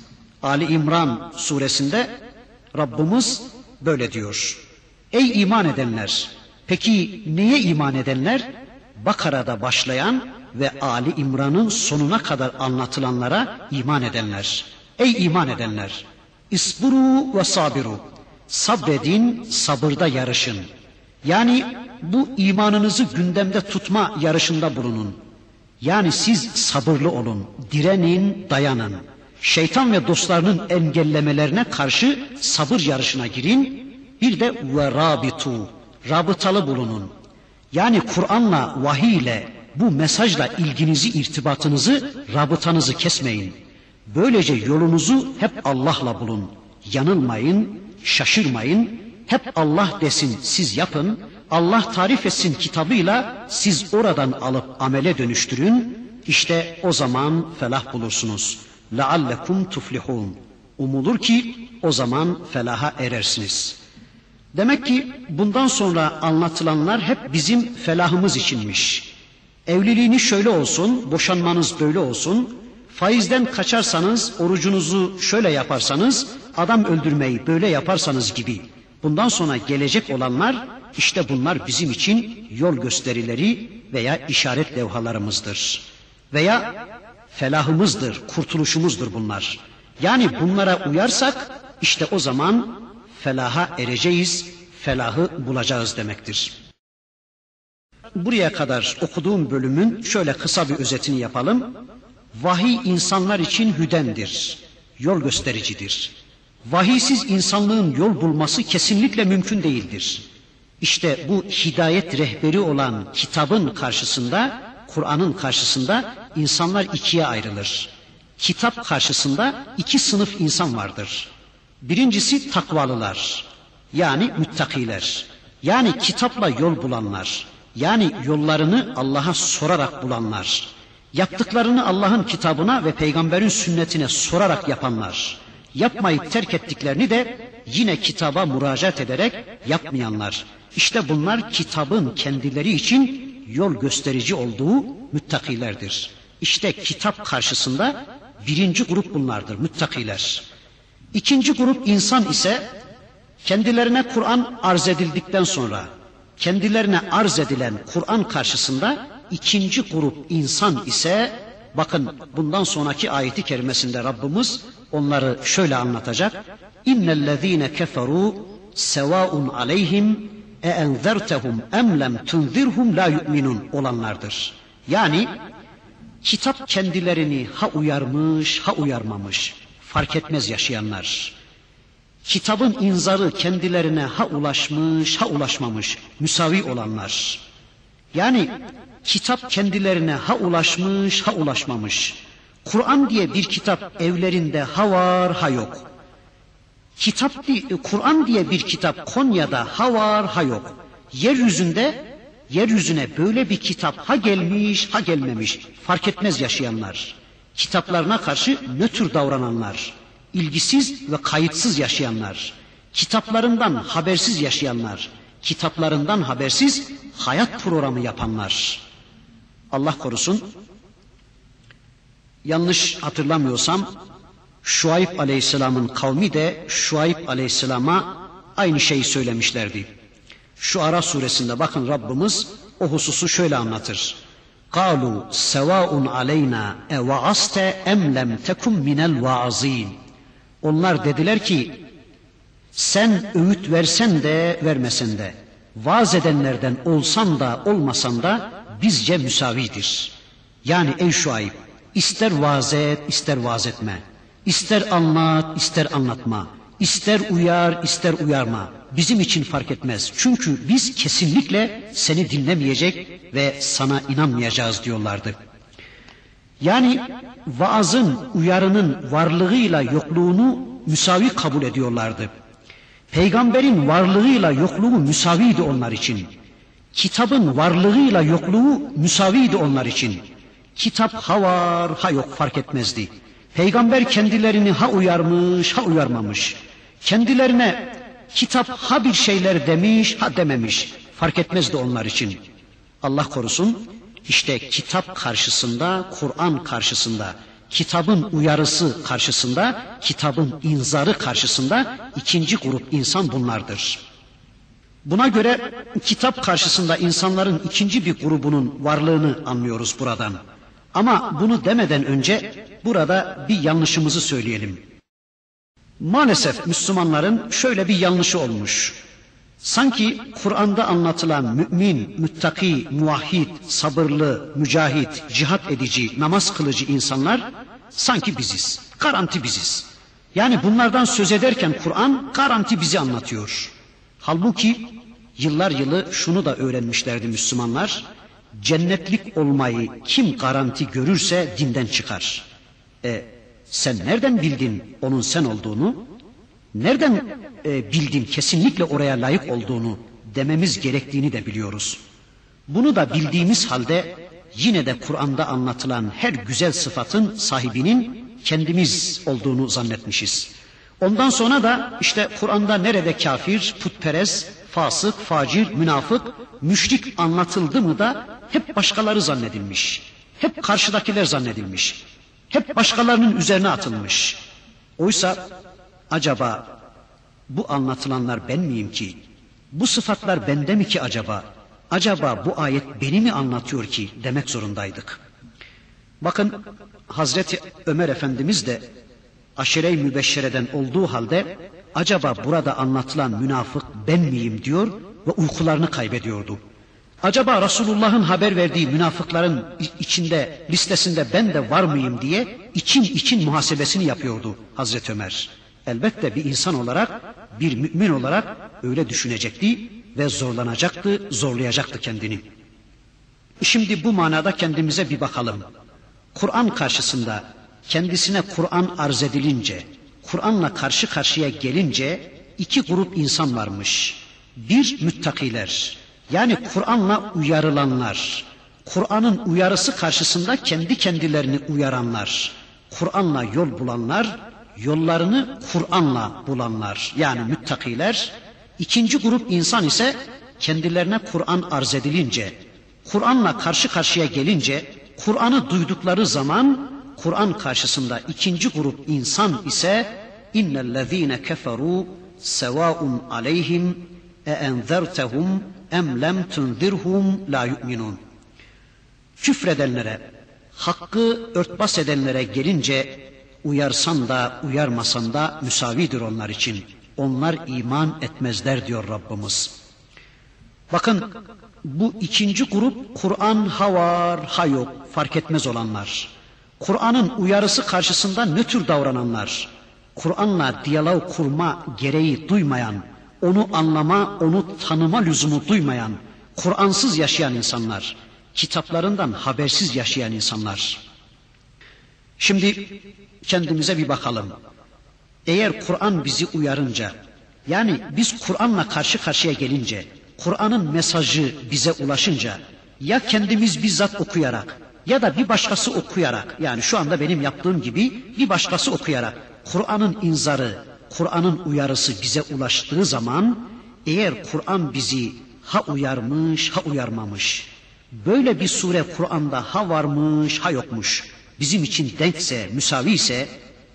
Ali İmran suresinde Rabbimiz böyle diyor. Ey iman edenler! Peki neye iman edenler? Bakara'da başlayan ve Ali İmran'ın sonuna kadar anlatılanlara iman edenler. Ey iman edenler! İsburu ve sabiru. Sabredin, sabırda yarışın. Yani bu imanınızı gündemde tutma yarışında bulunun. Yani siz sabırlı olun, direnin, dayanın. Şeytan ve dostlarının engellemelerine karşı sabır yarışına girin. Bir de ve rabitu, rabıtalı bulunun. Yani Kur'an'la, vahiy ile, bu mesajla ilginizi, irtibatınızı, rabıtanızı kesmeyin. Böylece yolunuzu hep Allah'la bulun. Yanılmayın, şaşırmayın. Hep Allah desin siz yapın. Allah tarif etsin kitabıyla siz oradan alıp amele dönüştürün. İşte o zaman felah bulursunuz. لَعَلَّكُمْ tuflihun. Umulur ki o zaman felaha erersiniz. Demek ki bundan sonra anlatılanlar hep bizim felahımız içinmiş. Evliliğini şöyle olsun, boşanmanız böyle olsun, faizden kaçarsanız, orucunuzu şöyle yaparsanız, adam öldürmeyi böyle yaparsanız gibi. Bundan sonra gelecek olanlar işte bunlar bizim için yol gösterileri veya işaret levhalarımızdır. Veya felahımızdır, kurtuluşumuzdur bunlar. Yani bunlara uyarsak işte o zaman felaha ereceğiz, felahı bulacağız demektir. Buraya kadar okuduğum bölümün şöyle kısa bir özetini yapalım. Vahiy insanlar için hüdendir, yol göstericidir. Vahiysiz insanlığın yol bulması kesinlikle mümkün değildir. İşte bu hidayet rehberi olan kitabın karşısında, Kur'an'ın karşısında insanlar ikiye ayrılır. Kitap karşısında iki sınıf insan vardır. Birincisi takvalılar, yani müttakiler, yani kitapla yol bulanlar, yani yollarını Allah'a sorarak bulanlar, yaptıklarını Allah'ın kitabına ve peygamberin sünnetine sorarak yapanlar, yapmayıp terk ettiklerini de yine kitaba müracaat ederek yapmayanlar. İşte bunlar kitabın kendileri için yol gösterici olduğu müttakilerdir. İşte kitap karşısında birinci grup bunlardır, müttakiler. İkinci grup insan ise kendilerine Kur'an arz edildikten sonra kendilerine arz edilen Kur'an karşısında ikinci grup insan ise bakın bundan sonraki ayeti kerimesinde Rabbimiz onları şöyle anlatacak. İnnellezîne keferû sevâun aleyhim e enzertehum em lem tunzirhum la yu'minun olanlardır. Yani kitap kendilerini ha uyarmış ha uyarmamış fark etmez yaşayanlar. Kitabın inzarı kendilerine ha ulaşmış ha ulaşmamış müsavi olanlar. Yani kitap kendilerine ha ulaşmış ha ulaşmamış. Kur'an diye bir kitap evlerinde ha var ha yok. Kitap Kur'an diye bir kitap Konya'da ha var ha yok. Yeryüzünde yeryüzüne böyle bir kitap ha gelmiş ha gelmemiş fark etmez yaşayanlar. Kitaplarına karşı nötr davrananlar, ilgisiz ve kayıtsız yaşayanlar, kitaplarından habersiz yaşayanlar, kitaplarından habersiz hayat programı yapanlar. Allah korusun yanlış hatırlamıyorsam Şuayb Aleyhisselam'ın kavmi de Şuayb Aleyhisselam'a aynı şeyi söylemişlerdi. Şu Ara suresinde bakın Rabbimiz o hususu şöyle anlatır. قالوا سواء علينا اوعظت ام لم تكن من الواعظين Onlar dediler ki sen öğüt versen de vermesen de vaaz edenlerden olsan da olmasan da bizce müsavidir. Yani ey Şuayb ister vaaz et ister vaaz etme. ister anlat ister anlatma. ister uyar ister uyarma. Bizim için fark etmez. Çünkü biz kesinlikle seni dinlemeyecek ve sana inanmayacağız diyorlardı. Yani vaazın, uyarının varlığıyla yokluğunu müsavi kabul ediyorlardı. Peygamberin varlığıyla yokluğu müsaviydi onlar için. Kitabın varlığıyla yokluğu müsaviydi onlar için. Kitap ha var ha yok fark etmezdi. Peygamber kendilerini ha uyarmış ha uyarmamış. Kendilerine kitap ha bir şeyler demiş ha dememiş. Fark etmezdi onlar için. Allah korusun işte kitap karşısında, Kur'an karşısında, kitabın uyarısı karşısında, kitabın inzarı karşısında ikinci grup insan bunlardır. Buna göre kitap karşısında insanların ikinci bir grubunun varlığını anlıyoruz buradan. Ama bunu demeden önce burada bir yanlışımızı söyleyelim. Maalesef Müslümanların şöyle bir yanlışı olmuş. Sanki Kur'an'da anlatılan mümin, müttaki, muvahhid, sabırlı, mücahit, cihat edici, namaz kılıcı insanlar sanki biziz. Garanti biziz. Yani bunlardan söz ederken Kur'an garanti bizi anlatıyor. Halbuki yıllar yılı şunu da öğrenmişlerdi Müslümanlar. Cennetlik olmayı kim garanti görürse dinden çıkar. E, sen nereden bildin onun sen olduğunu? Nereden e, bildin kesinlikle oraya layık olduğunu dememiz gerektiğini de biliyoruz. Bunu da bildiğimiz halde yine de Kur'an'da anlatılan her güzel sıfatın sahibinin kendimiz olduğunu zannetmişiz. Ondan sonra da işte Kur'an'da nerede kafir, putperest, fasık, facir, münafık, müşrik anlatıldı mı da hep başkaları zannedilmiş. Hep karşıdakiler zannedilmiş. Hep başkalarının üzerine atılmış. Oysa acaba bu anlatılanlar ben miyim ki? Bu sıfatlar bende mi ki acaba? Acaba bu ayet beni mi anlatıyor ki demek zorundaydık. Bakın Hazreti Ömer Efendimiz de aşire-i mübeşşereden olduğu halde acaba burada anlatılan münafık ben miyim diyor ve uykularını kaybediyordu. Acaba Resulullah'ın haber verdiği münafıkların içinde listesinde ben de var mıyım diye için için muhasebesini yapıyordu Hazreti Ömer. Elbette bir insan olarak, bir mümin olarak öyle düşünecekti ve zorlanacaktı, zorlayacaktı kendini. Şimdi bu manada kendimize bir bakalım. Kur'an karşısında kendisine Kur'an arz edilince, Kur'an'la karşı karşıya gelince iki grup insan varmış. Bir müttakiler, yani Kur'an'la uyarılanlar, Kur'an'ın uyarısı karşısında kendi kendilerini uyaranlar, Kur'an'la yol bulanlar, yollarını Kur'an'la bulanlar. Yani müttakiler. İkinci grup insan ise kendilerine Kur'an arz edilince, Kur'an'la karşı karşıya gelince, Kur'an'ı duydukları zaman Kur'an karşısında ikinci grup insan ise innellezine keferu sevaun aleyhim e enzertehum em lem tunzirhum la yu'minun. Küfredenlere, hakkı örtbas edenlere gelince uyarsan da uyarmasan da müsavidir onlar için. Onlar iman etmezler diyor Rabbimiz. Bakın bu ikinci grup Kur'an ha var ha yok fark etmez olanlar. Kur'an'ın uyarısı karşısında nötr davrananlar. Kur'an'la diyalog kurma gereği duymayan, onu anlama, onu tanıma lüzumu duymayan, Kur'ansız yaşayan insanlar, kitaplarından habersiz yaşayan insanlar. Şimdi kendimize bir bakalım. Eğer Kur'an bizi uyarınca, yani biz Kur'an'la karşı karşıya gelince, Kur'an'ın mesajı bize ulaşınca, ya kendimiz bizzat okuyarak ya da bir başkası okuyarak, yani şu anda benim yaptığım gibi bir başkası okuyarak, Kur'an'ın inzarı, Kur'an'ın uyarısı bize ulaştığı zaman, eğer Kur'an bizi ha uyarmış ha uyarmamış, Böyle bir sure Kur'an'da ha varmış ha yokmuş. Bizim için denkse, müsavi ise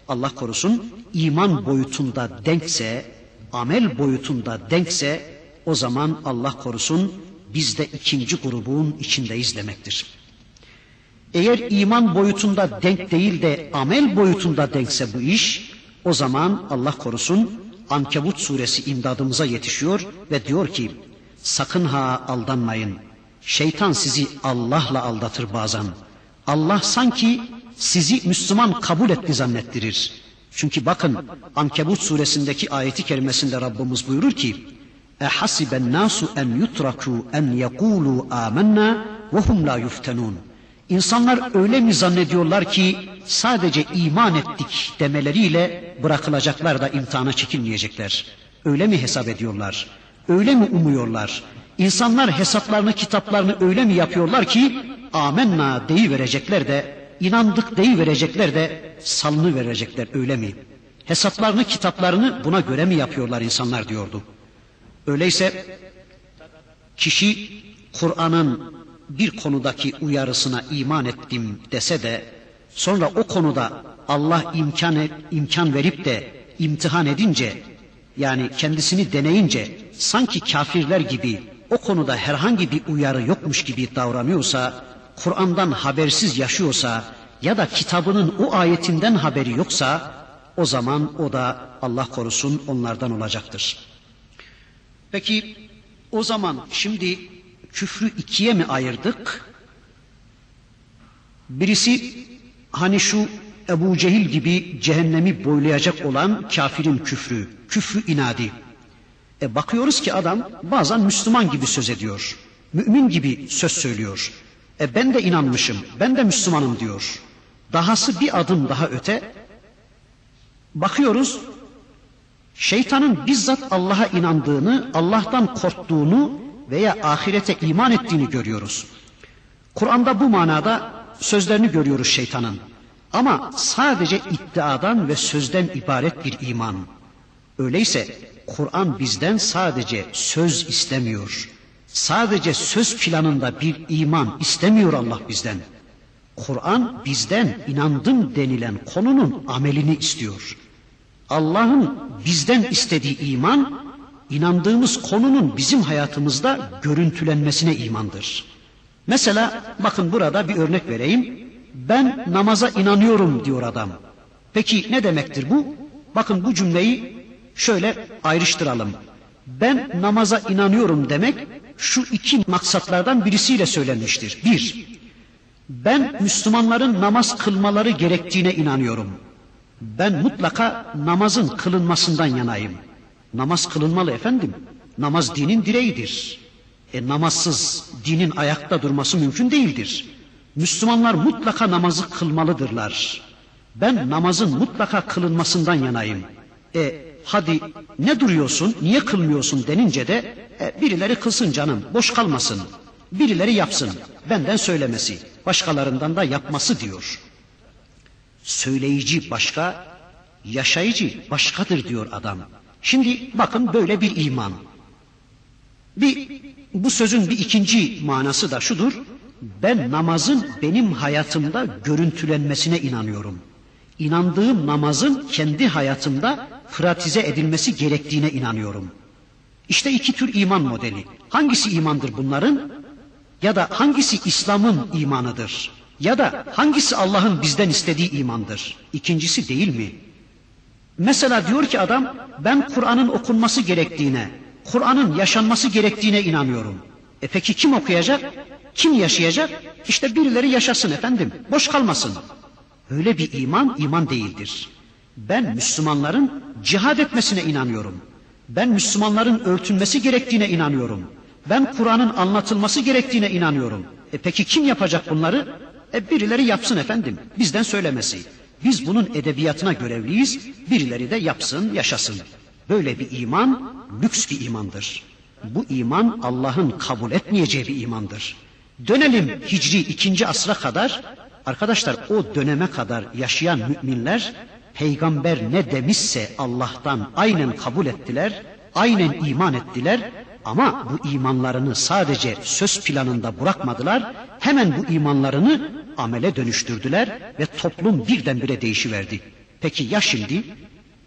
Allah korusun iman boyutunda denkse, amel boyutunda denkse o zaman Allah korusun biz de ikinci grubun içindeyiz demektir. Eğer iman boyutunda denk değil de amel boyutunda denkse bu iş o zaman Allah korusun Ankebut suresi imdadımıza yetişiyor ve diyor ki sakın ha aldanmayın. Şeytan sizi Allah'la aldatır bazen. Allah sanki sizi Müslüman kabul etti zannettirir. Çünkü bakın Ankebut suresindeki ayeti kerimesinde Rabbimiz buyurur ki اَحَسِبَ النَّاسُ اَنْ يُتْرَكُوا اَنْ يَقُولُوا آمَنَّا وَهُمْ لَا يُفْتَنُونَ İnsanlar öyle mi zannediyorlar ki sadece iman ettik demeleriyle bırakılacaklar da imtihana çekilmeyecekler. Öyle mi hesap ediyorlar? Öyle mi umuyorlar? İnsanlar hesaplarını, kitaplarını öyle mi yapıyorlar ki amenna deyi verecekler de, inandık deyi verecekler de salını verecekler öyle mi? Hesaplarını, kitaplarını buna göre mi yapıyorlar insanlar diyordu. Öyleyse kişi Kur'an'ın bir konudaki uyarısına iman ettim dese de sonra o konuda Allah imkan, imkan verip de imtihan edince yani kendisini deneyince sanki kafirler gibi o konuda herhangi bir uyarı yokmuş gibi davranıyorsa, Kur'an'dan habersiz yaşıyorsa ya da kitabının o ayetinden haberi yoksa o zaman o da Allah korusun onlardan olacaktır. Peki o zaman şimdi küfrü ikiye mi ayırdık? Birisi hani şu Ebu Cehil gibi cehennemi boylayacak olan kafirin küfrü, küfrü inadi. E bakıyoruz ki adam bazen Müslüman gibi söz ediyor. Mümin gibi söz söylüyor. E ben de inanmışım, ben de Müslümanım diyor. Dahası bir adım daha öte. Bakıyoruz şeytanın bizzat Allah'a inandığını, Allah'tan korktuğunu veya ahirete iman ettiğini görüyoruz. Kur'an'da bu manada sözlerini görüyoruz şeytanın. Ama sadece iddiadan ve sözden ibaret bir iman. Öyleyse Kur'an bizden sadece söz istemiyor. Sadece söz planında bir iman istemiyor Allah bizden. Kur'an bizden inandım denilen konunun amelini istiyor. Allah'ın bizden istediği iman, inandığımız konunun bizim hayatımızda görüntülenmesine imandır. Mesela bakın burada bir örnek vereyim. Ben namaza inanıyorum diyor adam. Peki ne demektir bu? Bakın bu cümleyi şöyle ayrıştıralım. Ben namaza inanıyorum demek şu iki maksatlardan birisiyle söylenmiştir. Bir, ben Müslümanların namaz kılmaları gerektiğine inanıyorum. Ben mutlaka namazın kılınmasından yanayım. Namaz kılınmalı efendim. Namaz dinin direğidir. E namazsız dinin ayakta durması mümkün değildir. Müslümanlar mutlaka namazı kılmalıdırlar. Ben namazın mutlaka kılınmasından yanayım. E hadi ne duruyorsun, niye kılmıyorsun denince de e, birileri kılsın canım, boş kalmasın. Birileri yapsın, benden söylemesi, başkalarından da yapması diyor. Söyleyici başka, yaşayıcı başkadır diyor adam. Şimdi bakın böyle bir iman. Bir, bu sözün bir ikinci manası da şudur. Ben namazın benim hayatımda görüntülenmesine inanıyorum. İnandığım namazın kendi hayatımda pratize edilmesi gerektiğine inanıyorum. İşte iki tür iman modeli. Hangisi imandır bunların? Ya da hangisi İslam'ın imanıdır? Ya da hangisi Allah'ın bizden istediği imandır? İkincisi değil mi? Mesela diyor ki adam ben Kur'an'ın okunması gerektiğine, Kur'an'ın yaşanması gerektiğine inanıyorum. E peki kim okuyacak? Kim yaşayacak? İşte birileri yaşasın efendim. Boş kalmasın. Öyle bir iman iman değildir. Ben Müslümanların cihad etmesine inanıyorum. Ben Müslümanların örtünmesi gerektiğine inanıyorum. Ben Kur'an'ın anlatılması gerektiğine inanıyorum. E peki kim yapacak bunları? E birileri yapsın efendim. Bizden söylemesi. Biz bunun edebiyatına görevliyiz. Birileri de yapsın, yaşasın. Böyle bir iman lüks bir imandır. Bu iman Allah'ın kabul etmeyeceği bir imandır. Dönelim Hicri ikinci asra kadar. Arkadaşlar o döneme kadar yaşayan müminler peygamber ne demişse Allah'tan aynen kabul ettiler, aynen iman ettiler ama bu imanlarını sadece söz planında bırakmadılar. Hemen bu imanlarını amele dönüştürdüler ve toplum birdenbire değişiverdi. Peki ya şimdi?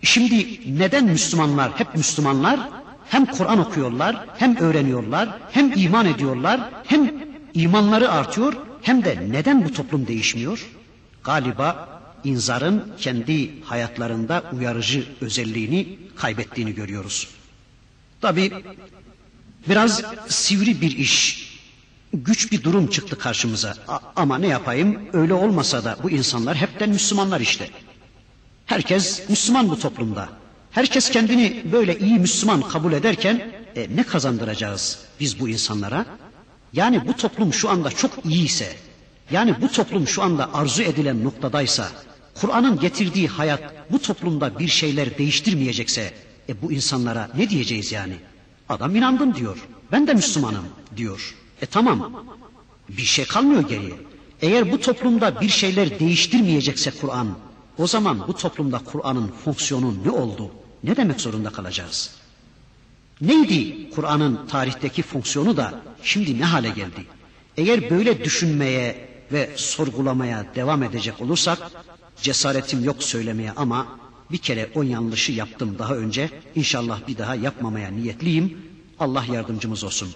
Şimdi neden Müslümanlar hep Müslümanlar hem Kur'an okuyorlar, hem öğreniyorlar, hem iman ediyorlar, hem imanları artıyor, hem de neden bu toplum değişmiyor? Galiba inzarın kendi hayatlarında uyarıcı özelliğini kaybettiğini görüyoruz. Tabi biraz sivri bir iş, güç bir durum çıktı karşımıza. A ama ne yapayım öyle olmasa da bu insanlar hepten Müslümanlar işte. Herkes Müslüman bu toplumda. Herkes kendini böyle iyi Müslüman kabul ederken e, ne kazandıracağız biz bu insanlara? Yani bu toplum şu anda çok iyiyse, yani bu toplum şu anda arzu edilen noktadaysa, Kur'an'ın getirdiği hayat bu toplumda bir şeyler değiştirmeyecekse, e bu insanlara ne diyeceğiz yani? Adam inandım diyor, ben de Müslümanım diyor. E tamam, bir şey kalmıyor geriye. Eğer bu toplumda bir şeyler değiştirmeyecekse Kur'an, o zaman bu toplumda Kur'an'ın fonksiyonu ne oldu? Ne demek zorunda kalacağız? Neydi Kur'an'ın tarihteki fonksiyonu da şimdi ne hale geldi? Eğer böyle düşünmeye ve sorgulamaya devam edecek olursak cesaretim yok söylemeye ama bir kere o yanlışı yaptım daha önce. İnşallah bir daha yapmamaya niyetliyim. Allah yardımcımız olsun.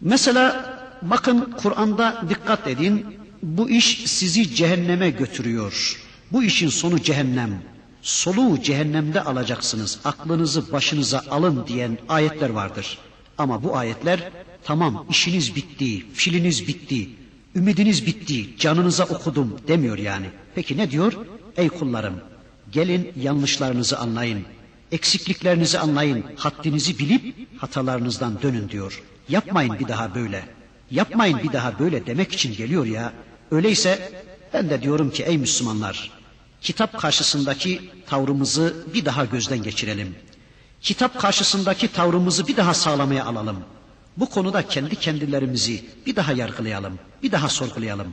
Mesela bakın Kur'an'da dikkat edin. Bu iş sizi cehenneme götürüyor. Bu işin sonu cehennem. Soluğu cehennemde alacaksınız. Aklınızı başınıza alın diyen ayetler vardır. Ama bu ayetler tamam işiniz bitti, filiniz bitti, ümidiniz bitti, canınıza okudum demiyor yani. Peki ne diyor? Ey kullarım gelin yanlışlarınızı anlayın. Eksikliklerinizi anlayın, haddinizi bilip hatalarınızdan dönün diyor. Yapmayın bir daha böyle. Yapmayın bir daha böyle demek için geliyor ya. Öyleyse ben de diyorum ki ey Müslümanlar kitap karşısındaki tavrımızı bir daha gözden geçirelim. Kitap karşısındaki tavrımızı bir daha sağlamaya alalım. Bu konuda kendi kendilerimizi bir daha yargılayalım, bir daha sorgulayalım.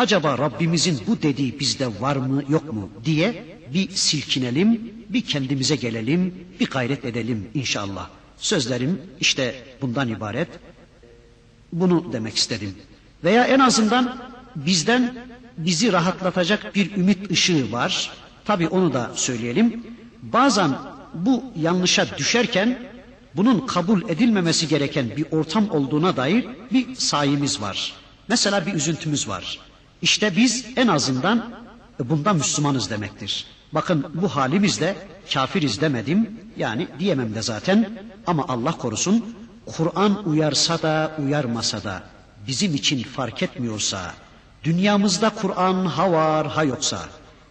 Acaba Rabbimizin bu dediği bizde var mı yok mu diye bir silkinelim, bir kendimize gelelim, bir gayret edelim inşallah. Sözlerim işte bundan ibaret. Bunu demek istedim. Veya en azından bizden bizi rahatlatacak bir ümit ışığı var. Tabi onu da söyleyelim. Bazen bu yanlışa düşerken bunun kabul edilmemesi gereken bir ortam olduğuna dair bir sayimiz var. Mesela bir üzüntümüz var. İşte biz en azından bundan Müslümanız demektir. Bakın bu halimizle kafiriz demedim. Yani diyemem de zaten. Ama Allah korusun Kur'an uyarsa da uyarmasa da bizim için fark etmiyorsa Dünyamızda Kur'an ha var ha yoksa,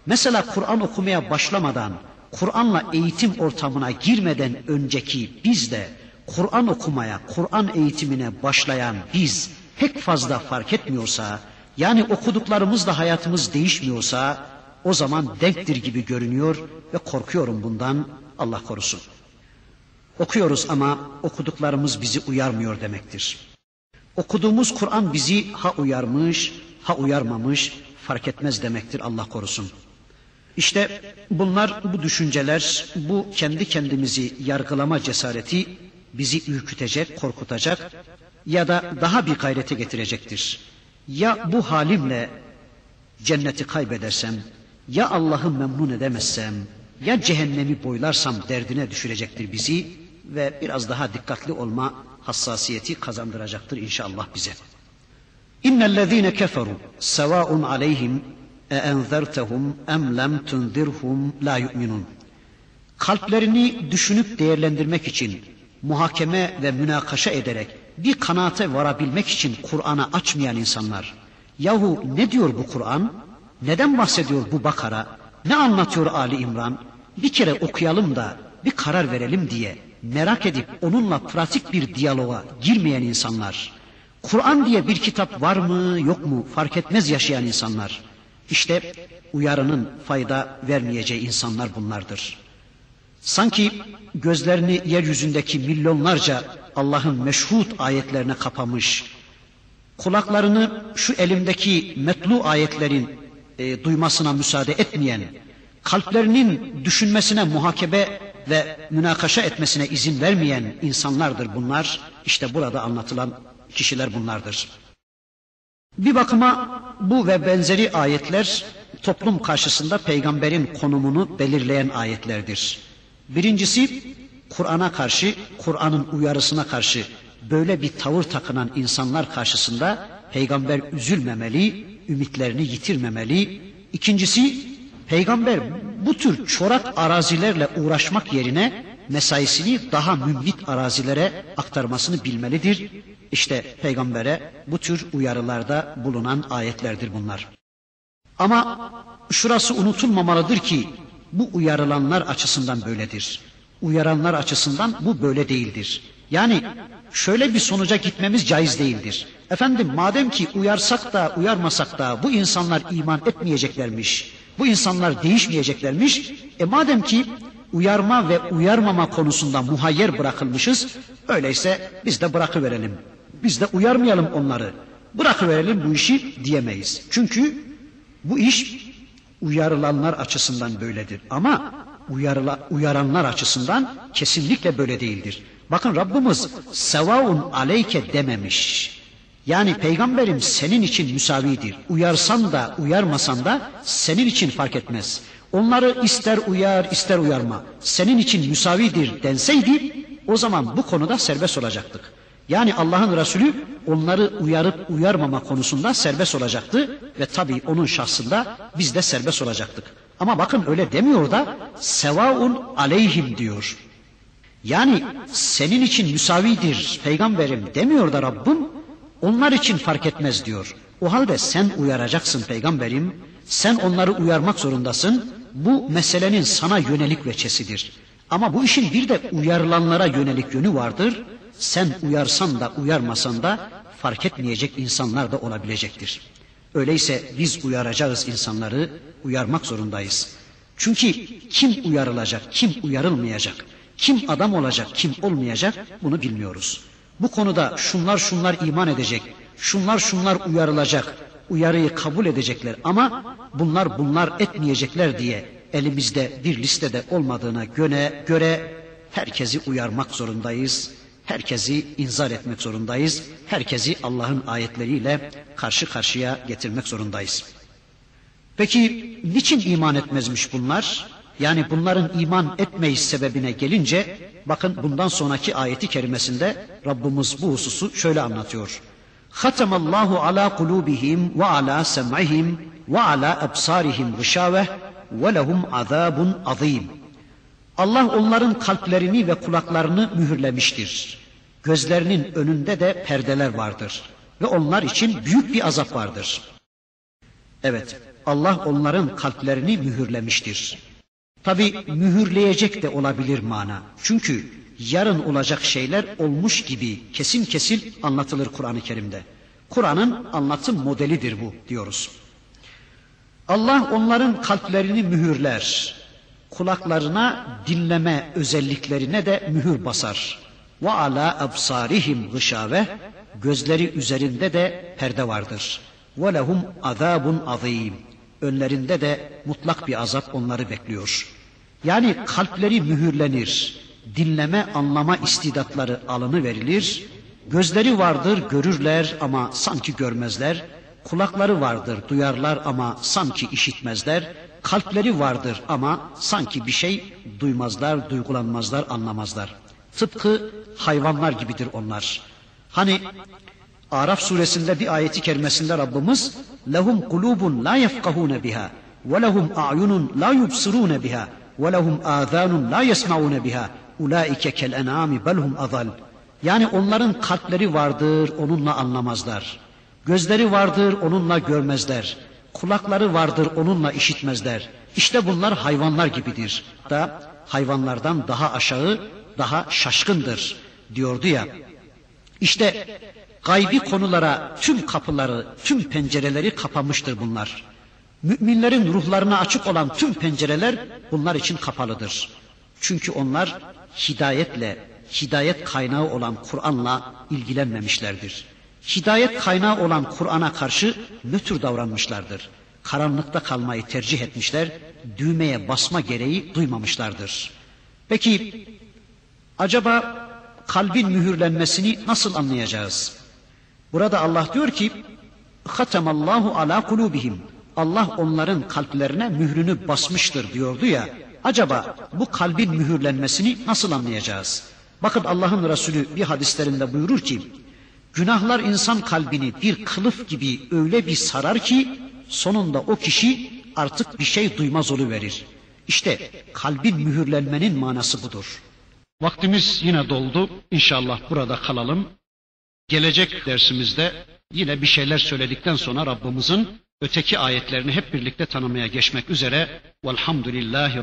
mesela Kur'an okumaya başlamadan, Kur'an'la eğitim ortamına girmeden önceki biz de Kur'an okumaya, Kur'an eğitimine başlayan biz pek fazla fark etmiyorsa, yani okuduklarımızla hayatımız değişmiyorsa, o zaman denktir gibi görünüyor ve korkuyorum bundan Allah korusun. Okuyoruz ama okuduklarımız bizi uyarmıyor demektir. Okuduğumuz Kur'an bizi ha uyarmış, ha uyarmamış fark etmez demektir Allah korusun. İşte bunlar bu düşünceler, bu kendi kendimizi yargılama cesareti bizi ürkütecek, korkutacak ya da daha bir gayrete getirecektir. Ya bu halimle cenneti kaybedersem, ya Allah'ı memnun edemezsem, ya cehennemi boylarsam derdine düşürecektir bizi ve biraz daha dikkatli olma hassasiyeti kazandıracaktır inşallah bize. İnnellezîne keferu sevâun aleyhim e enzertehum em lem tunzirhum la yu'minun. Kalplerini düşünüp değerlendirmek için muhakeme ve münakaşa ederek bir kanaate varabilmek için Kur'an'a açmayan insanlar. Yahu ne diyor bu Kur'an? Neden bahsediyor bu Bakara? Ne anlatıyor Ali İmran? Bir kere okuyalım da bir karar verelim diye merak edip onunla pratik bir diyaloğa girmeyen insanlar. Kur'an diye bir kitap var mı yok mu fark etmez yaşayan insanlar. İşte uyarının fayda vermeyeceği insanlar bunlardır. Sanki gözlerini yeryüzündeki milyonlarca Allah'ın meşhut ayetlerine kapamış, kulaklarını şu elimdeki metlu ayetlerin e, duymasına müsaade etmeyen, kalplerinin düşünmesine, muhakebe ve münakaşa etmesine izin vermeyen insanlardır bunlar. İşte burada anlatılan kişiler bunlardır. Bir bakıma bu ve benzeri ayetler toplum karşısında peygamberin konumunu belirleyen ayetlerdir. Birincisi Kur'an'a karşı, Kur'an'ın uyarısına karşı böyle bir tavır takınan insanlar karşısında peygamber üzülmemeli, ümitlerini yitirmemeli. İkincisi peygamber bu tür çorak arazilerle uğraşmak yerine mesaisini daha mümbit arazilere aktarmasını bilmelidir. İşte peygambere bu tür uyarılarda bulunan ayetlerdir bunlar. Ama şurası unutulmamalıdır ki bu uyarılanlar açısından böyledir. Uyaranlar açısından bu böyle değildir. Yani şöyle bir sonuca gitmemiz caiz değildir. Efendim madem ki uyarsak da uyarmasak da bu insanlar iman etmeyeceklermiş, bu insanlar değişmeyeceklermiş, e madem ki uyarma ve uyarmama konusunda muhayyer bırakılmışız, öyleyse biz de bırakıverelim. Biz de uyarmayalım onları. Bırakıverelim bu işi diyemeyiz. Çünkü bu iş uyarılanlar açısından böyledir. Ama uyarıla, uyaranlar açısından kesinlikle böyle değildir. Bakın Rabbimiz sevaun aleyke dememiş. Yani peygamberim senin için müsavidir. Uyarsan da uyarmasan da senin için fark etmez. Onları ister uyar ister uyarma. Senin için müsavidir denseydi o zaman bu konuda serbest olacaktık. Yani Allah'ın Resulü onları uyarıp uyarmama konusunda serbest olacaktı ve tabii onun şahsında biz de serbest olacaktık. Ama bakın öyle demiyor da sevaun aleyhim diyor. Yani senin için müsavidir peygamberim demiyor da Rabbim onlar için fark etmez diyor. O halde sen uyaracaksın peygamberim. Sen onları uyarmak zorundasın. Bu meselenin sana yönelik veçesidir. Ama bu işin bir de uyarılanlara yönelik yönü vardır. Sen uyarsan da uyarmasan da fark etmeyecek insanlar da olabilecektir. Öyleyse biz uyaracağız insanları, uyarmak zorundayız. Çünkü kim uyarılacak, kim uyarılmayacak, kim adam olacak, kim olmayacak bunu bilmiyoruz. Bu konuda şunlar şunlar iman edecek, şunlar şunlar uyarılacak, uyarıyı kabul edecekler ama bunlar bunlar etmeyecekler diye elimizde bir listede olmadığına göre, göre herkesi uyarmak zorundayız. Herkesi inzar etmek zorundayız. Herkesi Allah'ın ayetleriyle karşı karşıya getirmek zorundayız. Peki niçin iman etmezmiş bunlar? Yani bunların iman etmeyiş sebebine gelince bakın bundan sonraki ayeti kerimesinde Rabbimiz bu hususu şöyle anlatıyor. Allahu ala kulubihim ve ala sem'ihim ve ala absarihim gışaveh ve lehum. Allah onların kalplerini ve kulaklarını mühürlemiştir. Gözlerinin önünde de perdeler vardır ve onlar için büyük bir azap vardır. Evet, Allah onların kalplerini mühürlemiştir. Tabi mühürleyecek de olabilir mana. Çünkü yarın olacak şeyler olmuş gibi kesin kesin anlatılır Kur'an-ı Kerim'de. Kur'an'ın anlatım modelidir bu diyoruz. Allah onların kalplerini mühürler. Kulaklarına dinleme özelliklerine de mühür basar. Ve ala absarihim gışave gözleri üzerinde de perde vardır. Ve lehum azabun azim. Önlerinde de mutlak bir azap onları bekliyor. Yani kalpleri mühürlenir. Dinleme, anlama istidatları alını verilir. Gözleri vardır, görürler ama sanki görmezler. Kulakları vardır, duyarlar ama sanki işitmezler. Kalpleri vardır ama sanki bir şey duymazlar, duygulanmazlar, anlamazlar. Tıpkı hayvanlar gibidir onlar. Hani Araf suresinde bir ayeti kerimesinde Rabbimiz lehum kulubun la yefkahune biha ve lehum a'yunun la yubsirune biha ve lehum azanun la yesmaune biha. Ulaike kel en'ami belhum azal. Yani onların kalpleri vardır onunla anlamazlar. Gözleri vardır onunla görmezler. Kulakları vardır onunla işitmezler. İşte bunlar hayvanlar gibidir. Da hayvanlardan daha aşağı daha şaşkındır diyordu ya İşte gaybi konulara tüm kapıları, tüm pencereleri kapamıştır bunlar. Müminlerin ruhlarına açık olan tüm pencereler bunlar için kapalıdır. Çünkü onlar hidayetle, hidayet kaynağı olan Kur'an'la ilgilenmemişlerdir. Hidayet kaynağı olan Kur'an'a karşı nötr davranmışlardır. Karanlıkta kalmayı tercih etmişler, düğmeye basma gereği duymamışlardır. Peki acaba kalbin mühürlenmesini nasıl anlayacağız? Burada Allah diyor ki Hatemallahu ala kulubihim. Allah onların kalplerine mührünü basmıştır diyordu ya. Acaba bu kalbin mühürlenmesini nasıl anlayacağız? Bakın Allah'ın Resulü bir hadislerinde buyurur ki günahlar insan kalbini bir kılıf gibi öyle bir sarar ki sonunda o kişi artık bir şey duymaz verir. İşte kalbin mühürlenmenin manası budur. Vaktimiz yine doldu. İnşallah burada kalalım. Gelecek dersimizde yine bir şeyler söyledikten sonra Rabbimizin öteki ayetlerini hep birlikte tanımaya geçmek üzere. Velhamdülillahi